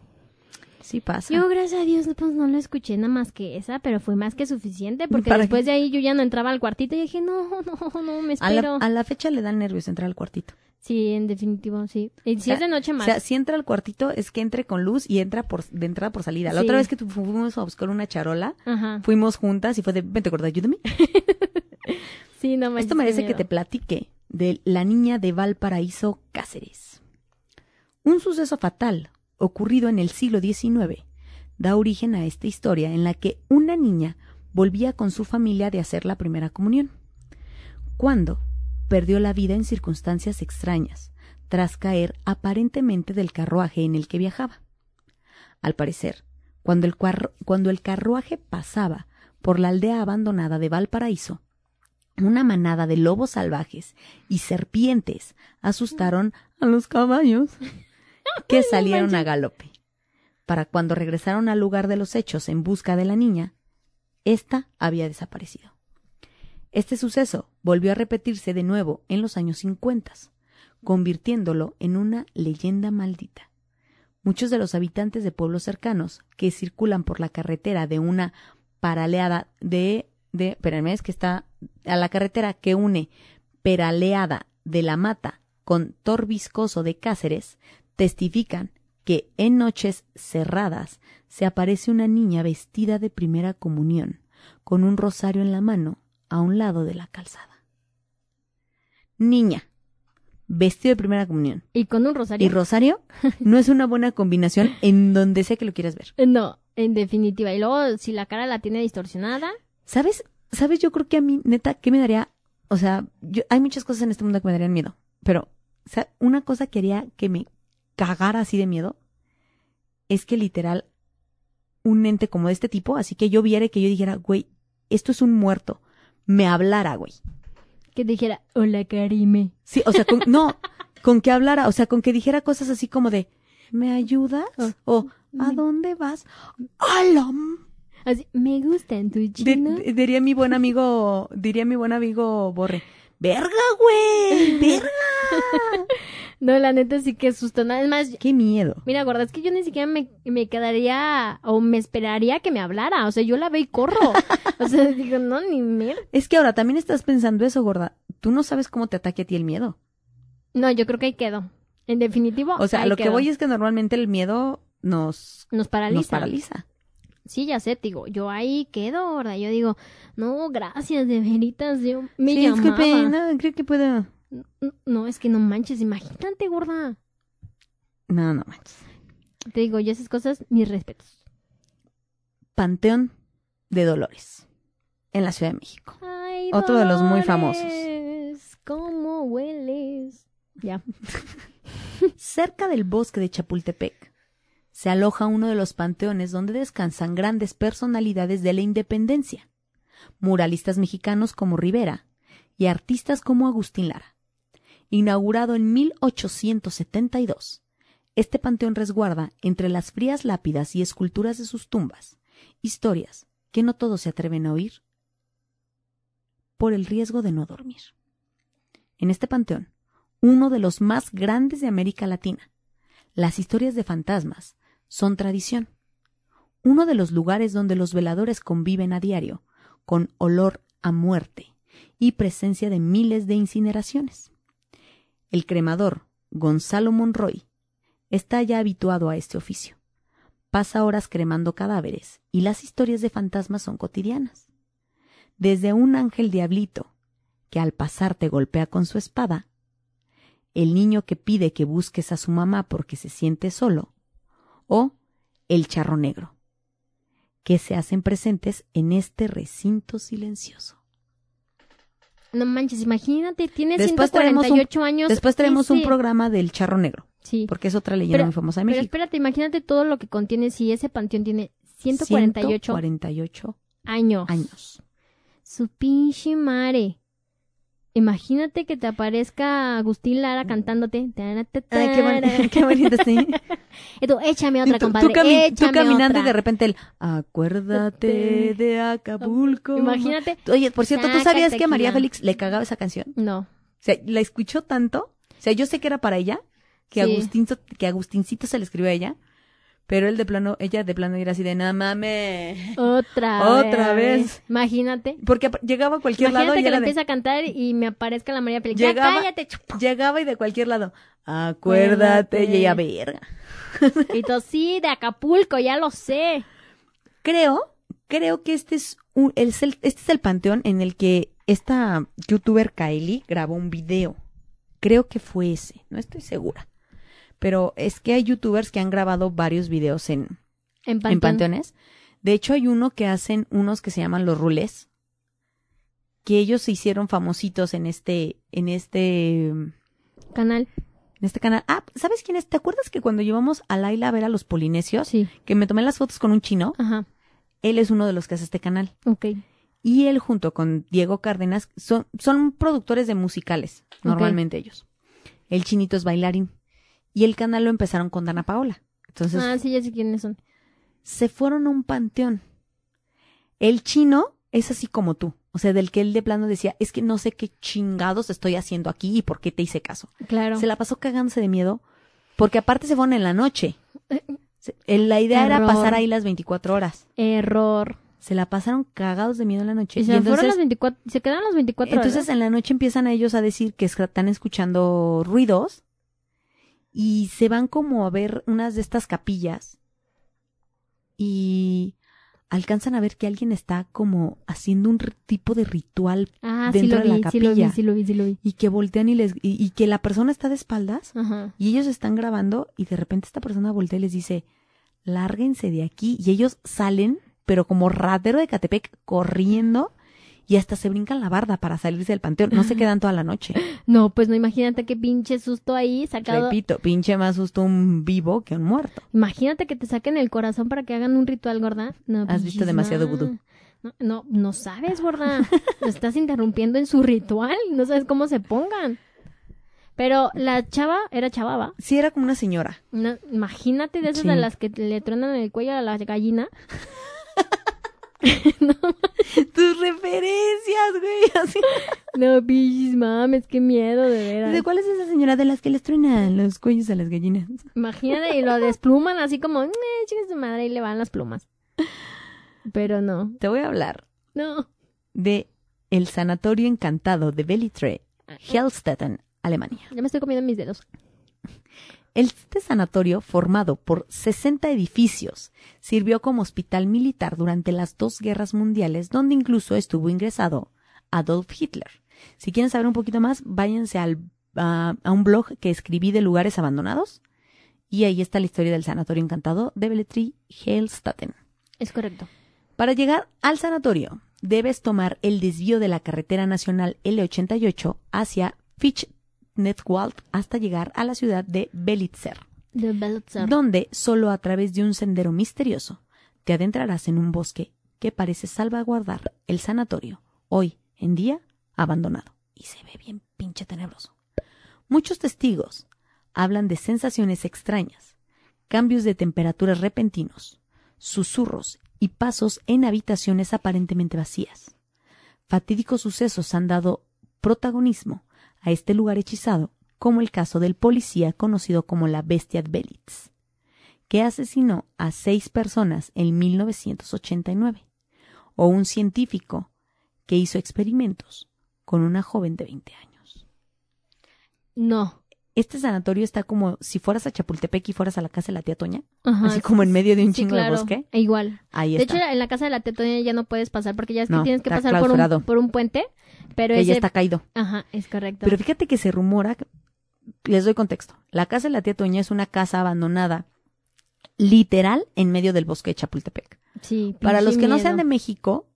Sí pasa. Yo, gracias a Dios, pues no lo escuché nada más que esa, pero fue más que suficiente porque ¿Para después qué? de ahí yo ya no entraba al cuartito y dije, no, no, no, me a, la, espero. a la fecha le dan nervios entrar al cuartito. Sí, en definitivo, sí. Y si sea, es de noche O más. sea, si entra al cuartito es que entre con luz y entra por de entrada por salida. La Sí. otra vez que tu- fuimos a buscar una charola, Ajá. fuimos juntas y fue de, vente gorda, ayúdame. Sí, no manches, Esto merece que te platique de la niña de Valparaíso Cáceres. Un suceso fatal ocurrido en el siglo XIX da origen a esta historia en la que una niña volvía con su familia de hacer la primera comunión, cuando perdió la vida en circunstancias extrañas, tras caer aparentemente del carruaje en el que viajaba. Al parecer, cuando el, cuando el carruaje pasaba por la aldea abandonada de Valparaíso, una manada de lobos salvajes y serpientes asustaron a los caballos que salieron a galope. Para cuando regresaron al lugar de los hechos en busca de la niña, ésta había desaparecido. Este suceso volvió a repetirse de nuevo en los años 50, convirtiéndolo en una leyenda maldita. Muchos de los habitantes de pueblos cercanos que circulan por la carretera de una paraleada de de espérenme, es que está a la carretera que une Peraleada de la Mata con Torbiscoso de Cáceres testifican que en noches cerradas se aparece una niña vestida de primera comunión, con un rosario en la mano a un lado de la calzada. Niña, vestido de primera comunión Y con un rosario. y rosario no es una buena combinación en donde sea que lo quieras ver. No, en definitiva. Y luego, si la cara la tiene distorsionada. ¿Sabes? ¿Sabes? Yo creo que a mí, neta, ¿qué me daría? O sea, yo, hay muchas cosas en este mundo que me darían miedo, pero o sea, una cosa que haría que me cagara así de miedo es que literal un ente como de este tipo, así que yo viera y que yo dijera, güey, esto es un muerto, me hablara, güey. Que dijera, hola Karime. Sí, o sea, con, no, con que hablara, o sea, con que dijera cosas así como de, ¿me ayudas? Oh. O, ¿a dónde vas? ¡Hala! Así, me gustan tus chinos. di- diría mi buen amigo, diría mi buen amigo Borre, verga, güey, verga. No, la neta sí que susto. Nada más, Qué miedo. mira, gorda, es que yo ni siquiera me, me quedaría o me esperaría que me hablara. O sea, yo la veo y corro. O sea, digo, no, ni mer. Es que ahora también estás pensando eso, gorda. Tú no sabes cómo te ataque a ti el miedo. No, yo creo que ahí quedo. En definitivo, O sea, lo que voy es que normalmente el miedo nos, Nos paraliza. nos paraliza. Sí, ya sé, digo, yo ahí quedo, gorda. Yo digo, no, gracias, de veritas, yo me sí, llamaba. disculpe, no, creo que puedo. No, es que no manches, imagínate, gorda. No, no manches. Te digo, yo esas cosas, mis respetos. Panteón de Dolores, en la Ciudad de México. Ay, Otro de los muy famosos. ¿Cómo hueles? Ya. Cerca del bosque de Chapultepec se aloja uno de los panteones donde descansan grandes personalidades de la independencia, muralistas mexicanos como Rivera y artistas como Agustín Lara. Inaugurado en 1872, este panteón resguarda entre las frías lápidas y esculturas de sus tumbas historias que no todos se atreven a oír por el riesgo de no dormir. En este panteón, uno de los más grandes de América Latina, las historias de fantasmas son tradición. Uno de los lugares donde los veladores conviven a diario con olor a muerte y presencia de miles de incineraciones. El cremador, Gonzalo Monroy, está ya habituado a este oficio. Pasa horas cremando cadáveres y las historias de fantasmas son cotidianas. Desde un ángel diablito que al pasar te golpea con su espada, el niño que pide que busques a su mamá porque se siente solo, o el charro negro, que se hacen presentes en este recinto silencioso. No manches, imagínate, tiene Después traemos un- 148 años. Después tenemos un programa del charro negro, Sí. porque es otra leyenda Pero- muy famosa de Pero México. espérate, imagínate todo lo que contiene si ese panteón tiene 148 148 años. años. Su pinche mare. Imagínate que te aparezca Agustín Lara cantándote. Ay, qué, boni- qué bonito, sí. Y tú, échame otra, tú, compadre. tú cami- tú échame caminando otra. y de repente el acuérdate de Acapulco. Imagínate. Oye, por cierto, ¿tú sabías que María tequila. Félix le cagaba esa canción? No. O sea, la escuchó tanto. O sea, yo sé que era para ella, que, Sí. Agustín, que Agustincito se le escribió a ella, pero él de plano, ella de plano era así de, no mames. Otra, Otra vez. Imagínate. Porque llegaba a cualquier Imagínate lado y que de- empieza a cantar y me aparezca la María. Ya Llegaba- cállate. llegaba y de cualquier lado, acuérdate, y ella, verga. Y tú, sí, de Acapulco, ya lo sé. Creo, creo que este es, un, el- este es el panteón en el que esta youtuber Kylie grabó un video. Creo que fue ese, no estoy segura. Pero es que hay youtubers que han grabado varios videos en, En, en panteones. De hecho, hay uno que hacen unos que se llaman los rulés, que ellos se hicieron famositos en este, en este, en Canal. este canal. Ah, ¿sabes quién es? ¿Te acuerdas que cuando llevamos a Laila a ver a los polinesios, Sí. que me tomé las fotos con un chino? Ajá. Él es uno de los que hace este canal. Ok. Y él junto con Diego Cárdenas son, son productores de musicales, normalmente ellos. El chinito es bailarín. Y el canal lo empezaron con Dana Paola. Entonces ah, sí, ya sé quiénes son. se fueron a un panteón. El chino es así como tú. O sea, del que él de plano decía, es que no sé qué chingados estoy haciendo aquí y por qué te hice caso. Claro. Se la pasó cagándose de miedo, porque aparte se fueron en la noche. La idea era pasar ahí las 24 horas. Error. Se la pasaron cagados de miedo en la noche. Y se Y fueron entonces- las 24, se quedaron las 24 Entonces horas. en la noche empiezan a ellos a decir que están escuchando ruidos y se van como a ver unas de estas capillas y alcanzan a ver que alguien está como haciendo un tipo de ritual Ah, sí dentro de la capilla. sí lo vi, sí lo vi. y que voltean y les y, y que la persona está de espaldas Ajá. y ellos están grabando y de repente esta persona voltea y les dice lárguense de aquí y ellos salen pero como ratero de Catepec corriendo y hasta se brincan la barda para salirse del panteón no se quedan toda la noche No, pues no, imagínate qué pinche susto ahí sacado. repito pinche más susto un vivo que un muerto Imagínate que te saquen el corazón para que hagan un ritual, gorda. No, Has visto demasiado ma- vudú. No, no, no sabes, gorda. Lo estás interrumpiendo en su ritual. No sabes cómo se pongan. Pero la chava era chava, ¿va? sí era como una señora Una- imagínate de esas Sí. de las que le truenan el cuello a la gallina. Tus referencias, güey. Así. No, bichis, mames, qué miedo, de veras. ¿De cuál es esa señora de las que les truenan los cuellos a las gallinas? Imagínate, y lo despluman así como, eh, chingue su madre, y le van las plumas. Pero no, Te voy a hablar no. de el sanatorio encantado de Bellitre, Hellstetten, Alemania. Ya me estoy comiendo mis dedos. Este sanatorio, formado por 60 edificios, sirvió como hospital militar durante las dos guerras mundiales, donde incluso estuvo ingresado Adolf Hitler. Si quieren saber un poquito más, váyanse al, a, a un blog que escribí de lugares abandonados, y ahí está la historia del sanatorio encantado de Belletri Hellstatten. Es correcto. Para llegar al sanatorio, debes tomar el desvío de la carretera nacional L88 hacia Fichtnetwald hasta llegar a la ciudad de Belitzer, De Belzer. donde solo a través de un sendero misterioso te adentrarás en un bosque que parece salvaguardar el sanatorio, hoy en día abandonado. Y se ve bien pinche tenebroso. Muchos testigos hablan de sensaciones extrañas, cambios de temperaturas repentinos, susurros y pasos en habitaciones aparentemente vacías. Fatídicos sucesos han dado protagonismo a este lugar hechizado, como el caso del policía conocido como la Bestia Belitz, que asesinó a seis personas en 1989, o un científico que hizo experimentos con una joven de 20 años. No. Este sanatorio está como si fueras a Chapultepec y fueras a la casa de la tía Toña, Ajá, así como en medio de un sí, chingo claro. de bosque. E Igual. Ahí De está. hecho, en la casa de la tetonia ya no puedes pasar porque ya es que No, tienes que pasar por un, por un puente. Pero ese... ya está caído. Ajá, es correcto. Pero fíjate que se rumora, les doy contexto, la casa de la tía Toña es una casa abandonada, literal, en medio del bosque de Chapultepec. sí, Para los que no sean de México,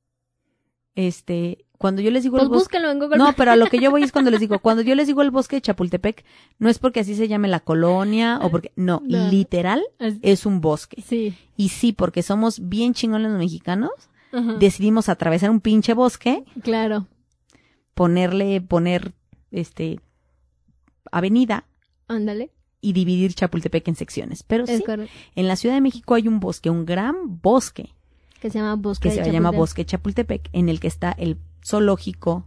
este, cuando yo les digo Pues el bosque... búsquenlo en Google. No, pero a lo que yo voy es cuando les digo, cuando yo les digo el bosque de Chapultepec, no es porque así se llame la colonia o porque, no, No. literal es un bosque. Sí. Y sí, porque somos bien chingones los mexicanos, Ajá. decidimos atravesar un pinche bosque Claro. ponerle, poner, este, avenida Ándale. y dividir Chapultepec en secciones. Pero Es sí, correcto. en la Ciudad de México hay un bosque, un gran bosque, Que se llama Bosque que de se llama. Bosque Chapultepec, en el que está el zoológico,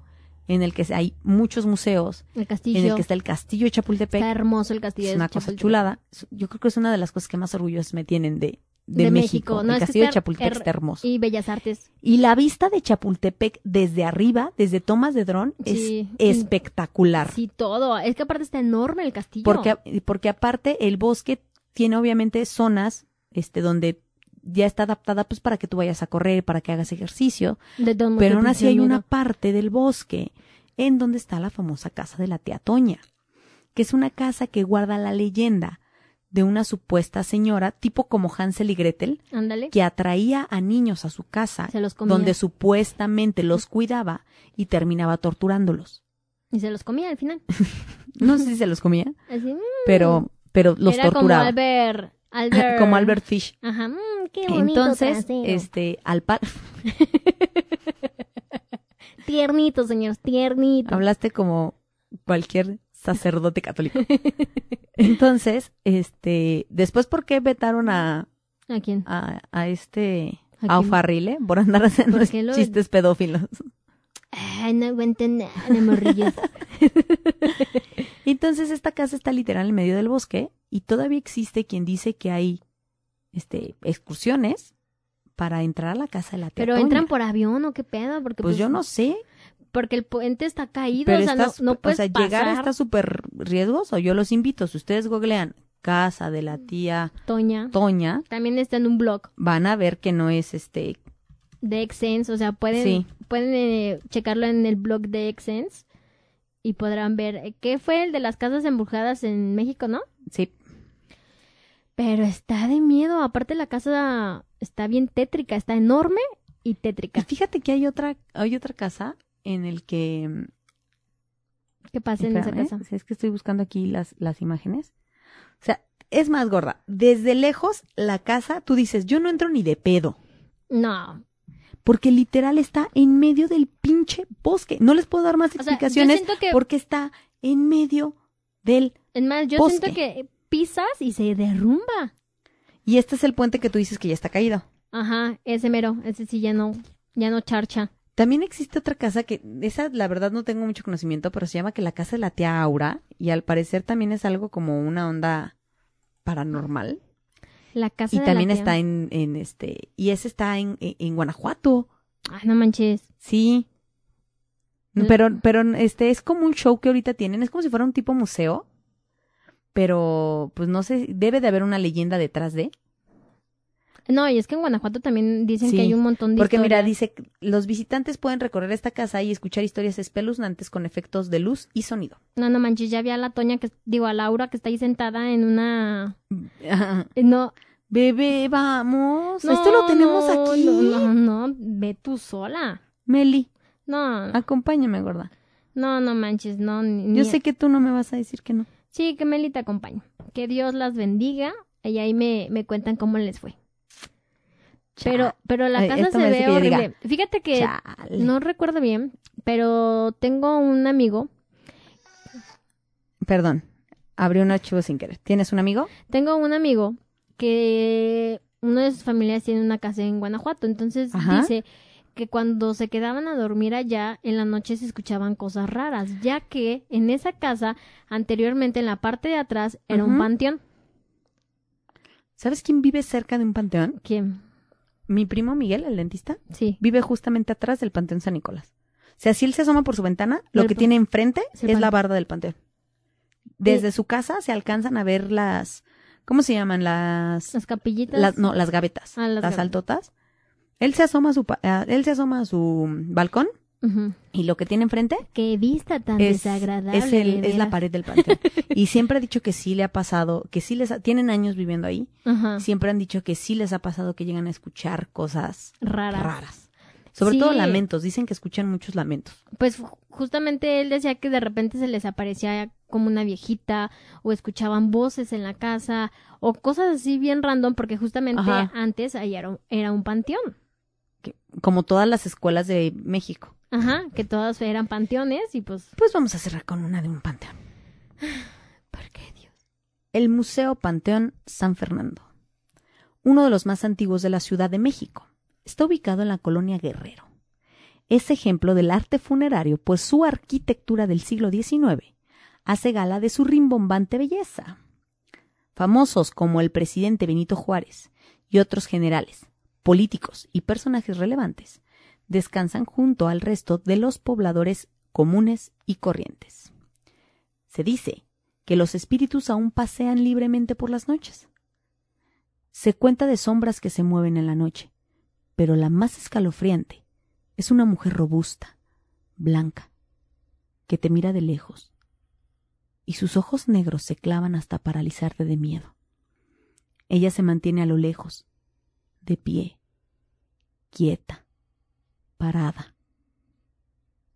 en el que hay muchos museos, El castillo. en el que está el castillo de Chapultepec. Está hermoso el castillo es de una cosa chulada. Yo creo que es una de las cosas que más orgullosos me tienen de, de, De México. México. No, el castillo de Chapultepec está hermoso. Y Bellas Artes. Y la vista de Chapultepec desde arriba, desde tomas de dron, Sí. es espectacular. Sí, todo. Es que aparte está enorme el castillo. Porque, porque aparte el bosque tiene obviamente zonas este, donde ya está adaptada pues para que tú vayas a correr, para que hagas ejercicio, De modos, pero aún así hay una parte del bosque en donde está la famosa casa de la tía Toña, que es una casa que guarda la leyenda de una supuesta señora, tipo como Hansel y Gretel, Ándale. que atraía a niños a su casa, Se los comía. donde supuestamente los cuidaba y terminaba torturándolos. Y se los comía al final. No sé si se los comía, Así. mm, pero, pero los Era torturaba. como Albert. Albert. como Albert Fish. Ajá. mm, qué bonito Entonces, trasero. este, al par Tiernito, señores, tiernito. hablaste como cualquier sacerdote católico. Entonces, este, después, ¿por qué vetaron a, ¿A quién? a, a este, ¿A a? Ofarrile por andar haciendo ¿Por qué lo- chistes pedófilos? Ay, no aguanto nada, morrillos. Entonces, esta casa está literal en medio del bosque y todavía existe quien dice que hay, este, excursiones para entrar a la casa de la tía Pero Toña. entran por avión o qué pedo, porque Pues yo no sé, porque el puente está caído, pero o sea, no, no o sea, llegar pasar. está súper riesgoso. Yo los invito, si ustedes googlean casa de la tía Toña. Toña, También está en un blog van a ver que no es este de Excense, o sea, pueden Sí. pueden eh, checarlo en el blog de Excense y podrán ver eh, qué fue el de las casas embrujadas en México, ¿no? sí Pero está de miedo, aparte la casa está bien tétrica, está enorme y y tétrica. fíjate que hay otra hay otra casa en el que ¿Qué pasa en esa casa? si es que estoy buscando aquí las las imágenes o sea es más gorda desde lejos la casa tú dices yo no entro ni de pedo No, porque literal está en medio del pinche bosque no les puedo dar más O sea, yo explicaciones que- porque está en medio del es más, yo Bosque. siento que pisas y se derrumba. y este es el puente que tú dices que ya está caído Ajá, ese mero, ese sí ya no, ya no charcha. También existe otra casa que, esa la verdad no tengo mucho conocimiento, pero se llama que la casa de la tía Aura y al parecer también es algo como una onda paranormal. La casa Y de también la está en, en este, y ese está en, en, en Guanajuato, Ay, no manches. sí. Pero, pero este es como un show que ahorita tienen, es como si fuera un tipo museo, pero pues no sé, debe de haber una leyenda detrás de. No, y es que en Guanajuato también dicen Sí, que hay un montón de Porque mira, dice, que los visitantes pueden recorrer esta casa y escuchar historias espeluznantes con efectos de luz y sonido. No, no manches, ya vi a la Toña, que digo, a Laura, que está ahí sentada en una... eh, No, Bebé, vamos. no, Esto lo tenemos no, aquí. No, no, no, ve tú sola. Meli, No, acompáñame, gorda. no, no manches, no. ni- Yo sé que tú no me vas a decir que no. Sí, que Meli te acompañe. Que Dios las bendiga. Y ahí me, me cuentan cómo les fue. Pero, pero la Ay, casa esto se ve que yo diga, horrible. Fíjate que Chale. no recuerdo bien, pero tengo un amigo, Perdón, abrí un archivo sin querer. ¿Tienes un amigo? tengo un amigo que una de sus familias tiene una casa en Guanajuato. Entonces Ajá. dice que cuando se quedaban a dormir allá, en la noche se escuchaban cosas raras, ya que en esa casa, anteriormente en la parte de atrás, era un panteón. ¿Sabes quién vive cerca de un panteón? ¿Quién? Mi primo Miguel, el dentista, Sí. vive justamente atrás del panteón San Nicolás. O sea, si él se asoma por su ventana, lo que tiene enfrente es la barda del panteón. Desde su casa se alcanzan a ver las, ¿cómo se llaman? Las, Las capillitas. las no, las gavetas, Ah, las las, gavetas. altotas. Él se asoma a su, él se asoma a su balcón Y lo que tiene enfrente Qué vista tan es, desagradable. es, el- es la pared del panteón. y siempre ha dicho que sí le ha pasado, que sí les ha- tienen años viviendo ahí. Siempre han dicho que sí les ha pasado que llegan a escuchar cosas Raras. raras. Sobre Sí. todo lamentos. Dicen que escuchan muchos lamentos. Pues ju- justamente él decía que de repente se les aparecía como una viejita o escuchaban voces en la casa o cosas así bien random porque justamente Ajá. antes ahí era, un- era un panteón. como todas las escuelas de México. Ajá, que todas eran panteones y pues... Pues vamos a cerrar con una de un panteón. ¿Por qué Dios? El Museo Panteón San Fernando. Uno de los más antiguos de la Ciudad de México. Está ubicado en la colonia Guerrero. Es ejemplo del arte funerario, pues su arquitectura del siglo XIX hace gala de su rimbombante belleza. Famosos como el presidente Benito Juárez y otros generales, políticos y personajes relevantes descansan junto al resto de los pobladores comunes y corrientes. Se dice que los espíritus aún pasean libremente por las noches. Se cuenta de sombras que se mueven en la noche, pero la más escalofriante es una mujer robusta, blanca, que te mira de lejos, y sus ojos negros se clavan hasta paralizarte de miedo. Ella se mantiene a lo lejos, de pie, quieta, parada,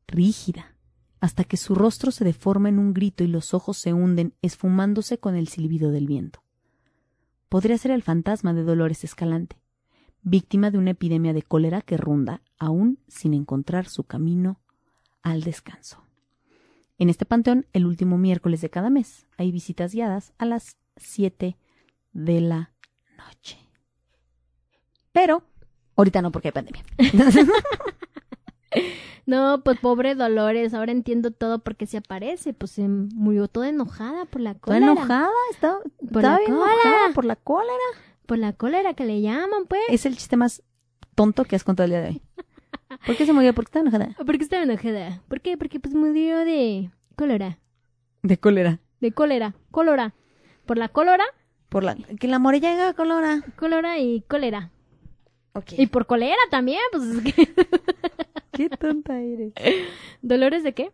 rígida, hasta que su rostro se deforma en un grito y los ojos se hunden esfumándose con el silbido del viento. Podría ser el fantasma de Dolores Escalante, víctima de una epidemia de cólera que ronda aún sin encontrar su camino al descanso. En este panteón, el último miércoles de cada mes, hay visitas guiadas a las 7 de la noche. Pero, ahorita no porque hay pandemia. No, pues pobre Dolores, ahora entiendo todo porque se aparece, pues se murió toda enojada por la cólera. enojada, está, Por está la bien cólera. enojada por la cólera. Por la cólera que le llaman, pues. Es el chiste más tonto que has contado el día de hoy. ¿Por qué se murió? Porque está enojada. ¿Por qué estaba enojada? ¿Por qué? Porque pues murió de cólera. De cólera. De cólera. Cólera. Por la cólera, Por la que la morella llega cólera. cólera y cólera. Y por cólera también, pues es que... Qué tonta eres. ¿Dolores de qué?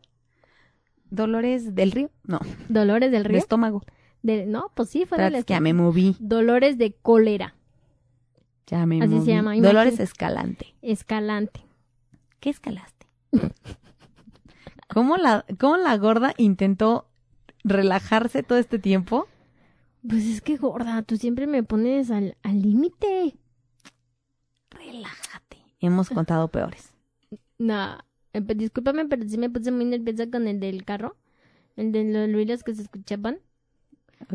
Dolores del río. No, ¿Dolores del de río? estómago. De- No, pues sí, fue del es que ya me moví. Dolores de cólera. Ya me Así se llama, Dolores. Escalante. Escalante. ¿Qué escalaste? ¿Cómo la, ¿Cómo la gorda intentó relajarse todo este tiempo? Pues es que gorda, tú siempre me pones al al límite. Relájate. Hemos contado peores. No, eh, pues, discúlpame, pero sí me puse muy nerviosa con el del carro. El de los ruidos que se escuchaban.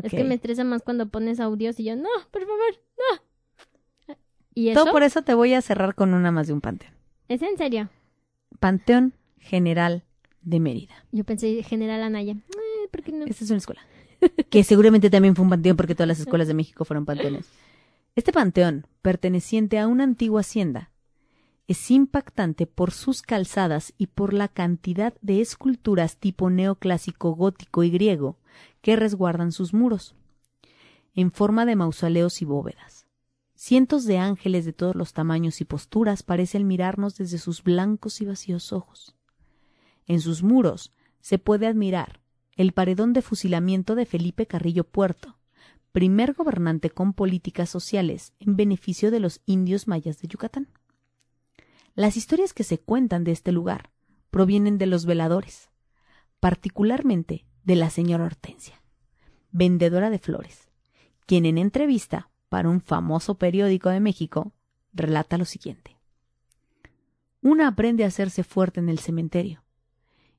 Es que me estresa más cuando pones audios y yo, no, por favor, no. ¿Y eso? Todo por eso te voy a cerrar con una más de un panteón. ¿Es en serio? Panteón General de Mérida. Yo pensé General Anaya. Eh, ¿Por qué no? Esta es una escuela. que seguramente también fue un panteón porque todas las escuelas de México fueron panteones. Este panteón, perteneciente a una antigua hacienda, es impactante por sus calzadas y por la cantidad de esculturas tipo neoclásico gótico y griego que resguardan sus muros, en forma de mausoleos y bóvedas. Cientos de ángeles de todos los tamaños y posturas parecen mirarnos desde sus blancos y vacíos ojos. En sus muros se puede admirar el paredón de fusilamiento de Felipe Carrillo Puerto, primer gobernante con políticas sociales en beneficio de los indios mayas de Yucatán. Las historias que se cuentan de este lugar provienen de los veladores, particularmente de la señora Hortensia, vendedora de flores, quien en entrevista para un famoso periódico de México relata lo siguiente. Una aprende a hacerse fuerte en el cementerio.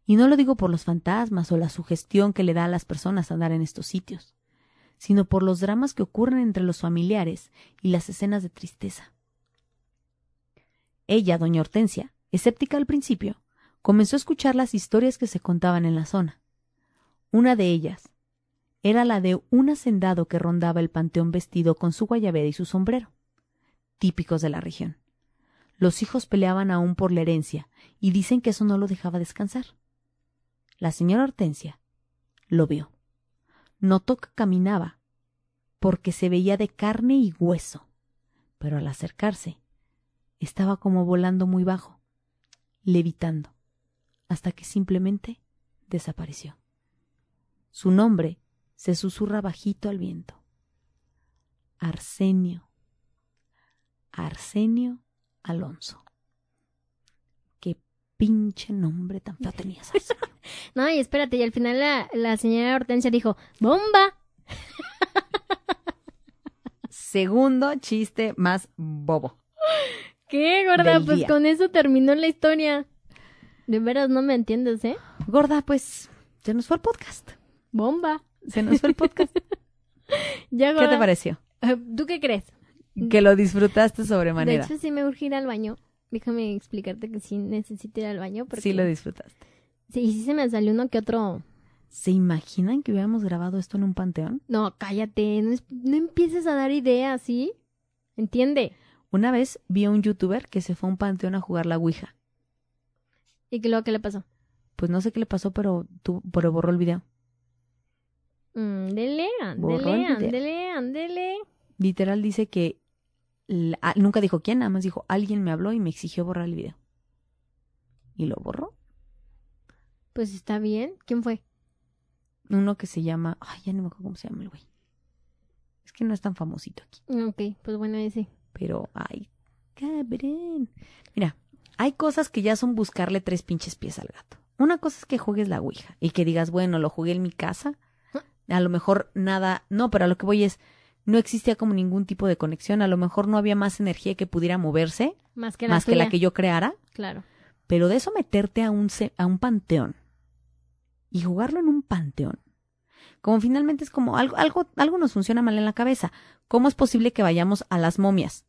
Y no lo digo por los fantasmas o la sugestión que le da a las personas andar en estos sitios, sino por los dramas que ocurren entre los familiares y las escenas de tristeza. Ella, doña Hortensia, escéptica al principio, comenzó a escuchar las historias que se contaban en la zona. Una de ellas era la de un hacendado que rondaba el panteón vestido con su guayabera y su sombrero, típicos de la región. Los hijos peleaban aún por la herencia y dicen que eso no lo dejaba descansar. La señora Hortensia lo vio. Notó que caminaba, porque se veía de carne y hueso, pero al acercarse estaba como volando muy bajo, levitando, hasta que simplemente desapareció. Su nombre se susurra bajito al viento. Arsenio. Arsenio Alonso. Pinche nombre tan feo tenías, Arsenio. No, y espérate, y al final la, la señora Hortensia dijo, ¡bomba! Segundo chiste más bobo. ¿Qué, gorda? Pues día. con eso terminó la historia. De veras no me entiendes, ¿eh? Gorda, pues se nos fue el podcast. ¡Bomba! Se nos fue el podcast. Ya, ¿Qué te pareció? ¿Tú qué crees? Que lo disfrutaste De sobremanera. hecho, sí me urge ir al baño. Déjame explicarte que sí necesito ir al baño. Porque... Sí lo disfrutaste. Sí, sí se me salió uno que otro. ¿Se imaginan que hubiéramos grabado esto en un panteón? No, cállate. No, es- no empieces a dar ideas, ¿sí? ¿Entiende? Una vez vi a un youtuber que se fue a un panteón a jugar la Ouija. ¿Y qué luego qué le pasó? Pues no sé qué le pasó, pero, pero borró el video. Mm, dele, Borró el ándele, video. ándele, ándele. Literal dice que la- ah, nunca dijo quién, nada más dijo alguien me habló y me exigió borrar el video. Y lo borró. Pues está bien. ¿Quién fue? Uno que se llama, ay, ya no me acuerdo cómo se llama el güey. Es que no es tan famosito aquí. Ok, pues bueno, ese. Pero, ay, cabrón. Mira, hay cosas que ya son buscarle tres pinches pies al gato. Una cosa es que juegues la Ouija y que digas, bueno, lo jugué en mi casa. A lo mejor nada, no, pero a lo que voy es, no existía como ningún tipo de conexión. A lo mejor no había más energía que pudiera moverse, Más que la más que la tuya. que yo creara. Claro. Pero de eso meterte a un, a un panteón y jugarlo en un panteón, como finalmente es como algo, algo, algo nos funciona mal en la cabeza. ¿Cómo es posible que vayamos a las momias?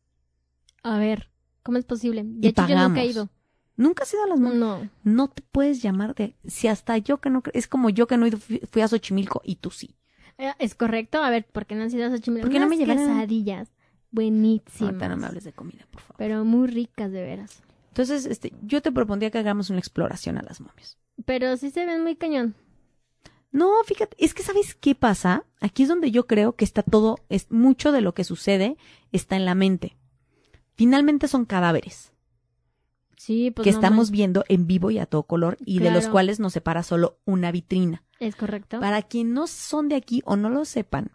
A ver, ¿cómo es posible? De Y hecho, yo nunca he pagamos. ido. Nunca has ido a las momias. No. No te puedes llamar de... Si hasta yo que no... Es como yo que no he ido, fui a Xochimilco y tú sí. Eh, ¿Es correcto? A ver, ¿por qué no has ido a Xochimilco? ¿Por qué no me llevaron? quesadillas buenísimas. Ahorita no me hables de comida, por favor. Pero muy ricas, de veras. Entonces, este, yo te propondría que hagamos una exploración a las momias. Pero sí se ven muy cañón. No, fíjate, es que ¿sabes qué pasa? Aquí es donde yo creo que está todo, es mucho de lo que sucede está en la mente. Finalmente son cadáveres Sí, pues que no estamos man- viendo en vivo y a todo color y de los cuales nos separa solo una vitrina. Es correcto. Para quien no son de aquí o no lo sepan,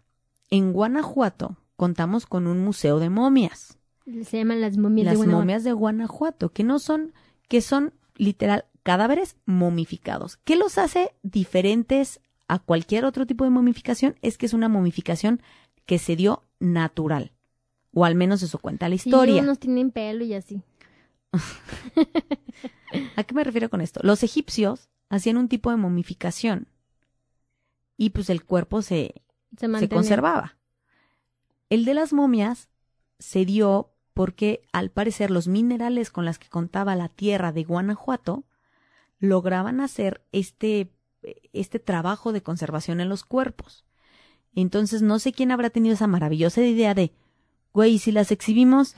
en Guanajuato contamos con un museo de momias. Se llaman las momias las de Guanajuato. momias de Guanajuato, que no son, que son literal cadáveres momificados. ¿Qué los hace diferentes a cualquier otro tipo de momificación? Es que es una momificación que se dio natural. O al menos eso cuenta la Sí, historia. unos tienen pelo y así. ¿A qué me refiero con esto? Los egipcios hacían un tipo de momificación y pues el cuerpo se, Se conservaba. El de las momias se dio porque al parecer los minerales con las que contaba la tierra de Guanajuato lograban hacer este, este trabajo de conservación en los cuerpos. Entonces no sé quién habrá tenido esa maravillosa idea de, güey, ¿y si las exhibimos,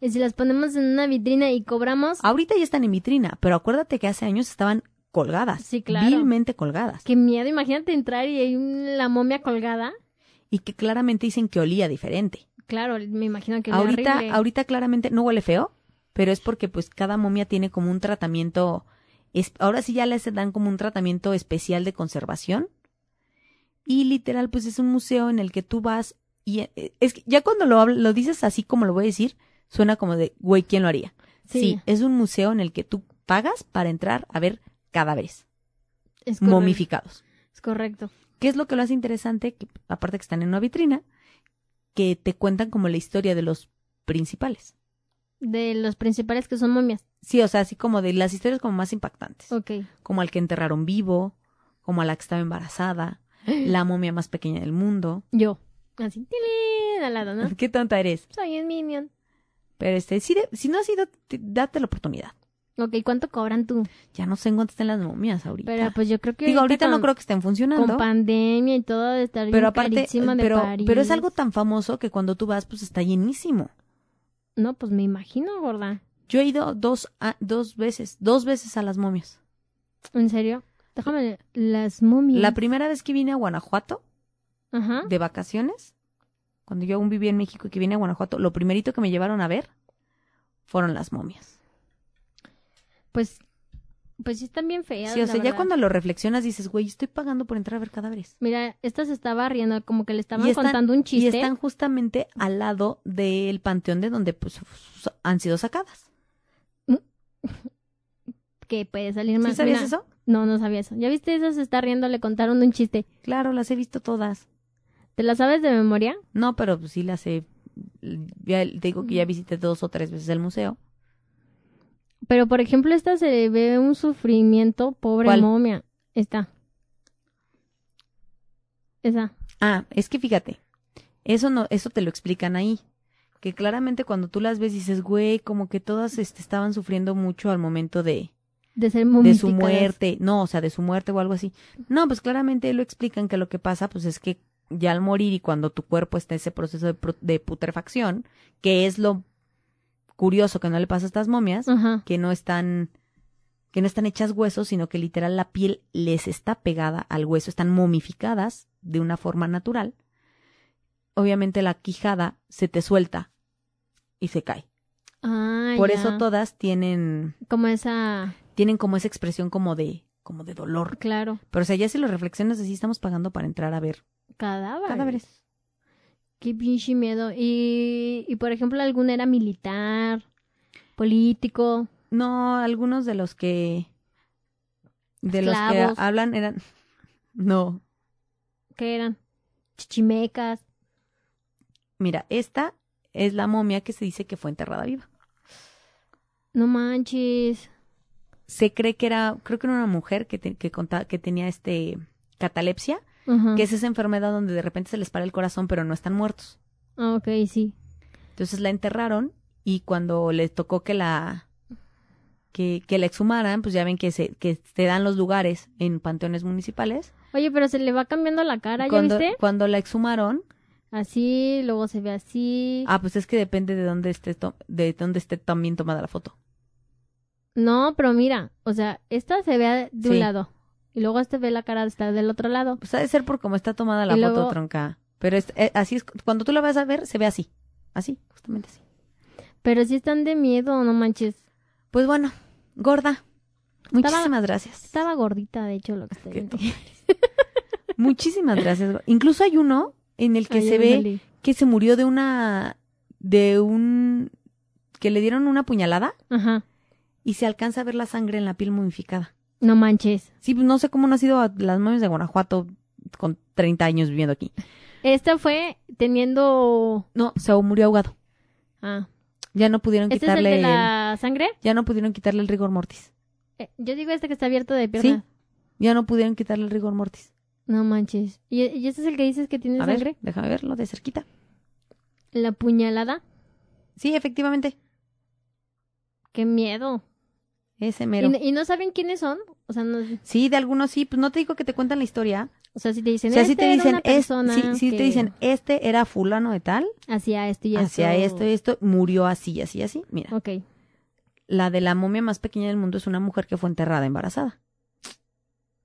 Y si las ponemos en una vitrina y cobramos, ahorita ya están en vitrina, pero acuérdate que hace años estaban colgadas, Sí, claro. vilmente colgadas, qué miedo. Imagínate entrar y hay la momia colgada. y que claramente dicen que olía diferente. Claro, me imagino que olía ahorita, horrible. ahorita claramente no huele feo, pero es porque pues cada momia tiene como un tratamiento, es- ahora sí ya les dan como un tratamiento especial de conservación. Y literal, pues es un museo en el que tú vas y eh, es que ya cuando lo, habl- lo dices así como lo voy a decir, suena como de, güey, ¿quién lo haría? Sí. sí, es un museo en el que tú pagas para entrar a ver cadáveres es momificados. Es correcto. ¿Qué es lo que lo hace interesante? Que, aparte que están en una vitrina, que te cuentan como la historia de los principales. De los principales que son momias. Sí, o sea, así como de las historias como más impactantes. Ok. Como al que enterraron vivo, como a la que estaba embarazada, la momia más pequeña del mundo. Yo. Así, tilín, al lado, ¿no? Qué tonta eres. Soy un minion. Pero este, si, de- si no has ido, date la oportunidad. Ok, ¿cuánto cobran tú? Ya no sé en cuánto están las momias ahorita. Pero pues yo creo que Digo, ahorita no con- creo que estén funcionando. Con pandemia y todo de estar bien pero aparte, carísima de pero, París. pero es algo tan famoso que cuando tú vas, pues está llenísimo. No, pues me imagino, gorda. Yo he ido dos, a- dos veces, dos veces a las momias. ¿En serio? Déjame, las momias. La primera vez que vine a Guanajuato, Ajá. de vacaciones, cuando yo aún vivía en México y que vine a Guanajuato, lo primerito que me llevaron a ver fueron las momias. Pues, pues sí están bien feas. Sí, o sea, ya cuando lo reflexionas dices, güey, estoy pagando por entrar a ver cadáveres. Mira, esta se estaba riendo, como que le estaban Y están- contando un Y chiste. están justamente al lado del panteón de donde pues han sido sacadas. Que puede salir más. ¿Sí sabías Mira, eso? No, no sabía eso. ¿Ya viste esa se está riendo? Le contaron un chiste. Claro, las he visto todas. ¿Te la sabes de memoria? No, pero pues sí las he... Ya te digo que ya visité dos o tres veces el museo. Pero, por ejemplo, esta se ve un sufrimiento, pobre ¿Cuál? momia. Esta. Esa. Ah, es que fíjate, eso no, eso te lo explican ahí. Que claramente cuando tú las ves dices, güey, como que todas este, estaban sufriendo mucho al momento de, De ser de su muerte. No, o sea, de su muerte o algo así. No, pues claramente lo explican que lo que pasa, pues es que ya al morir y cuando tu cuerpo está en ese proceso de, putrefacción, que es lo curioso que no le pasa a estas momias, que no están que no están hechas huesos, sino que literal la piel les está pegada al hueso, están momificadas de una forma natural. Obviamente la quijada se te suelta y se cae. Ah, Por ya. eso todas tienen Como esa. tienen como esa expresión como de como de dolor. Claro. Pero o sea, ya si lo reflexionas así estamos pagando para entrar a ver Cadáveres. cadáveres. Qué pinche miedo. Y, y por ejemplo, alguna era militar, político. No, algunos de los que de los que hablan eran no, ¿Qué eran? Chichimecas. mira, esta es la momia que se dice que fue enterrada viva. No manches. Se cree que era, creo que era una mujer que, te- que, conta- que tenía este catalepsia, que es esa enfermedad donde de repente se les para el corazón pero no están muertos. Ah, ok, sí. Entonces la enterraron y cuando les tocó que la que, que la exhumaran, pues ya ven que se que te dan los lugares en panteones municipales. Oye, pero se le va cambiando la cara, ¿ya Cuando, viste? cuando la exhumaron, Así, luego se ve así. ah, pues es que depende de dónde esté to- de dónde esté también tomada la foto. No, pero mira, o sea, esta se ve de un Sí. lado. Y luego este ve la cara está del otro lado. Pues ha de ser por cómo está tomada la Y foto luego- tronca. Pero es, eh, así es, cuando tú la vas a ver, se ve así. Así, justamente así. Pero sí están de miedo, no manches. Pues bueno, gorda. Muchísimas gracias. Estaba gordita, de hecho, lo que estoy viendo. Muchísimas gracias. Incluso hay uno en el que Ay, se ve salí. que se murió de una de un que le dieron una puñalada Ajá. Y se alcanza a ver la sangre en la piel momificada. No manches. Sí, pues no sé cómo no ha sido a las momias de Guanajuato con 30 años viviendo aquí. Esta fue teniendo. No, se murió ahogado. Ah. Ya no pudieron ¿Este es el quitarle de la sangre? ya no pudieron quitarle el rigor mortis. Eh, yo digo este que está abierto de pierna. Sí. Ya no pudieron quitarle el rigor mortis. No manches. ¿Y, y este es el que dices que tiene A sangre? ver, déjame verlo de cerquita. La puñalada. Sí, efectivamente. Qué miedo. Ese ¿Y, mero. y no saben quiénes son? O sea, no, Sí, de algunos sí. Pues no te digo que te cuentan la historia. o sea si te dicen, o sea, este si te era dicen, una es- persona sí te que dicen, este era fulano de tal, hacía esto y hacia esto. esto y esto, murió así y así así. Mira, Ok. la de la momia más pequeña del mundo es una mujer que fue enterrada embarazada.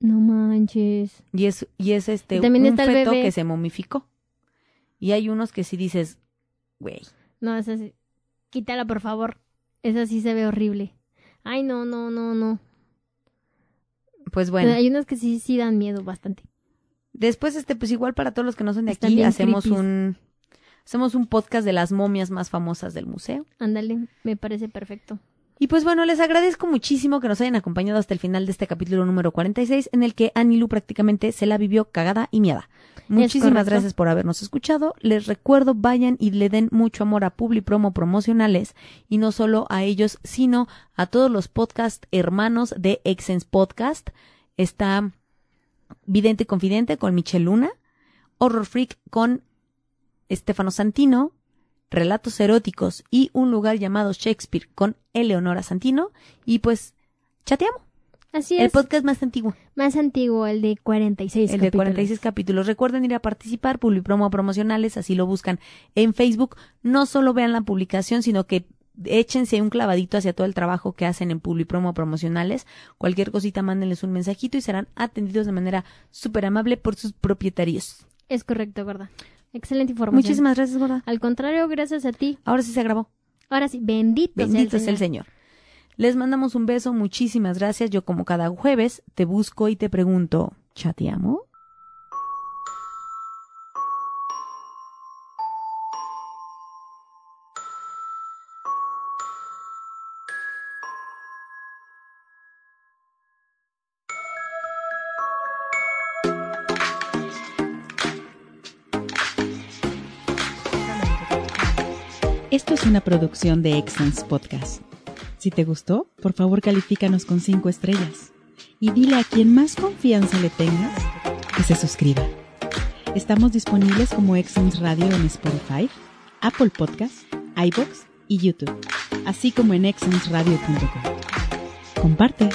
No manches. Y es, y es este, Y también un está el feto bebé. que se momificó. Y hay unos que sí dices, güey, No, esa sí. Quítala, por favor. Esa sí se ve horrible. Ay, no, no, no, no. pues bueno. Hay unas que sí, sí dan miedo bastante. Después, este, pues igual para todos los que no son de Están aquí, hacemos creepies. un, hacemos un podcast de las momias más famosas del museo. Ándale, me parece perfecto. Y pues bueno, les agradezco muchísimo que nos hayan acompañado hasta el final de este capítulo número 46, en el que Anilu prácticamente se la vivió cagada y miada. Muchísimas gracias por habernos escuchado. Les recuerdo, vayan y le den mucho amor a Publi Promo promocionales, y no solo a ellos, sino a todos los podcast hermanos de Exens Podcast. Está Vidente y Confidente con Michelle Luna, Horror Freak con Estefano Santino, Relatos eróticos y un lugar llamado Shakespeare con Eleonora Santino. Y pues, chateamos. Así El es. podcast más antiguo, Más antiguo, el de 46 el de capítulos. 46 capítulos. Recuerden ir a participar, Publipromo promocionales, así lo buscan en Facebook. No solo vean la publicación, sino que échense un clavadito hacia todo el trabajo que hacen en Publipromo promocionales. Cualquier cosita, mándenles un mensajito y serán atendidos de manera súper amable por sus propietarios. Es correcto, gorda. Excelente información. Muchísimas gracias, Gorda. Al contrario, gracias a ti. Ahora sí se grabó. Ahora sí, bendito, Bendito sea es el Señor. Les mandamos un beso, muchísimas gracias. Yo como cada jueves te busco y te pregunto, ¿chateamos? Esto es una producción de Excellence Podcast. Si te gustó, por favor califícanos con 5 estrellas y dile a quien más confianza le tengas que se suscriba. Estamos disponibles como Excellence Radio en Spotify, Apple Podcasts, iBox y YouTube, así como en excellenceradio.com. Comparte.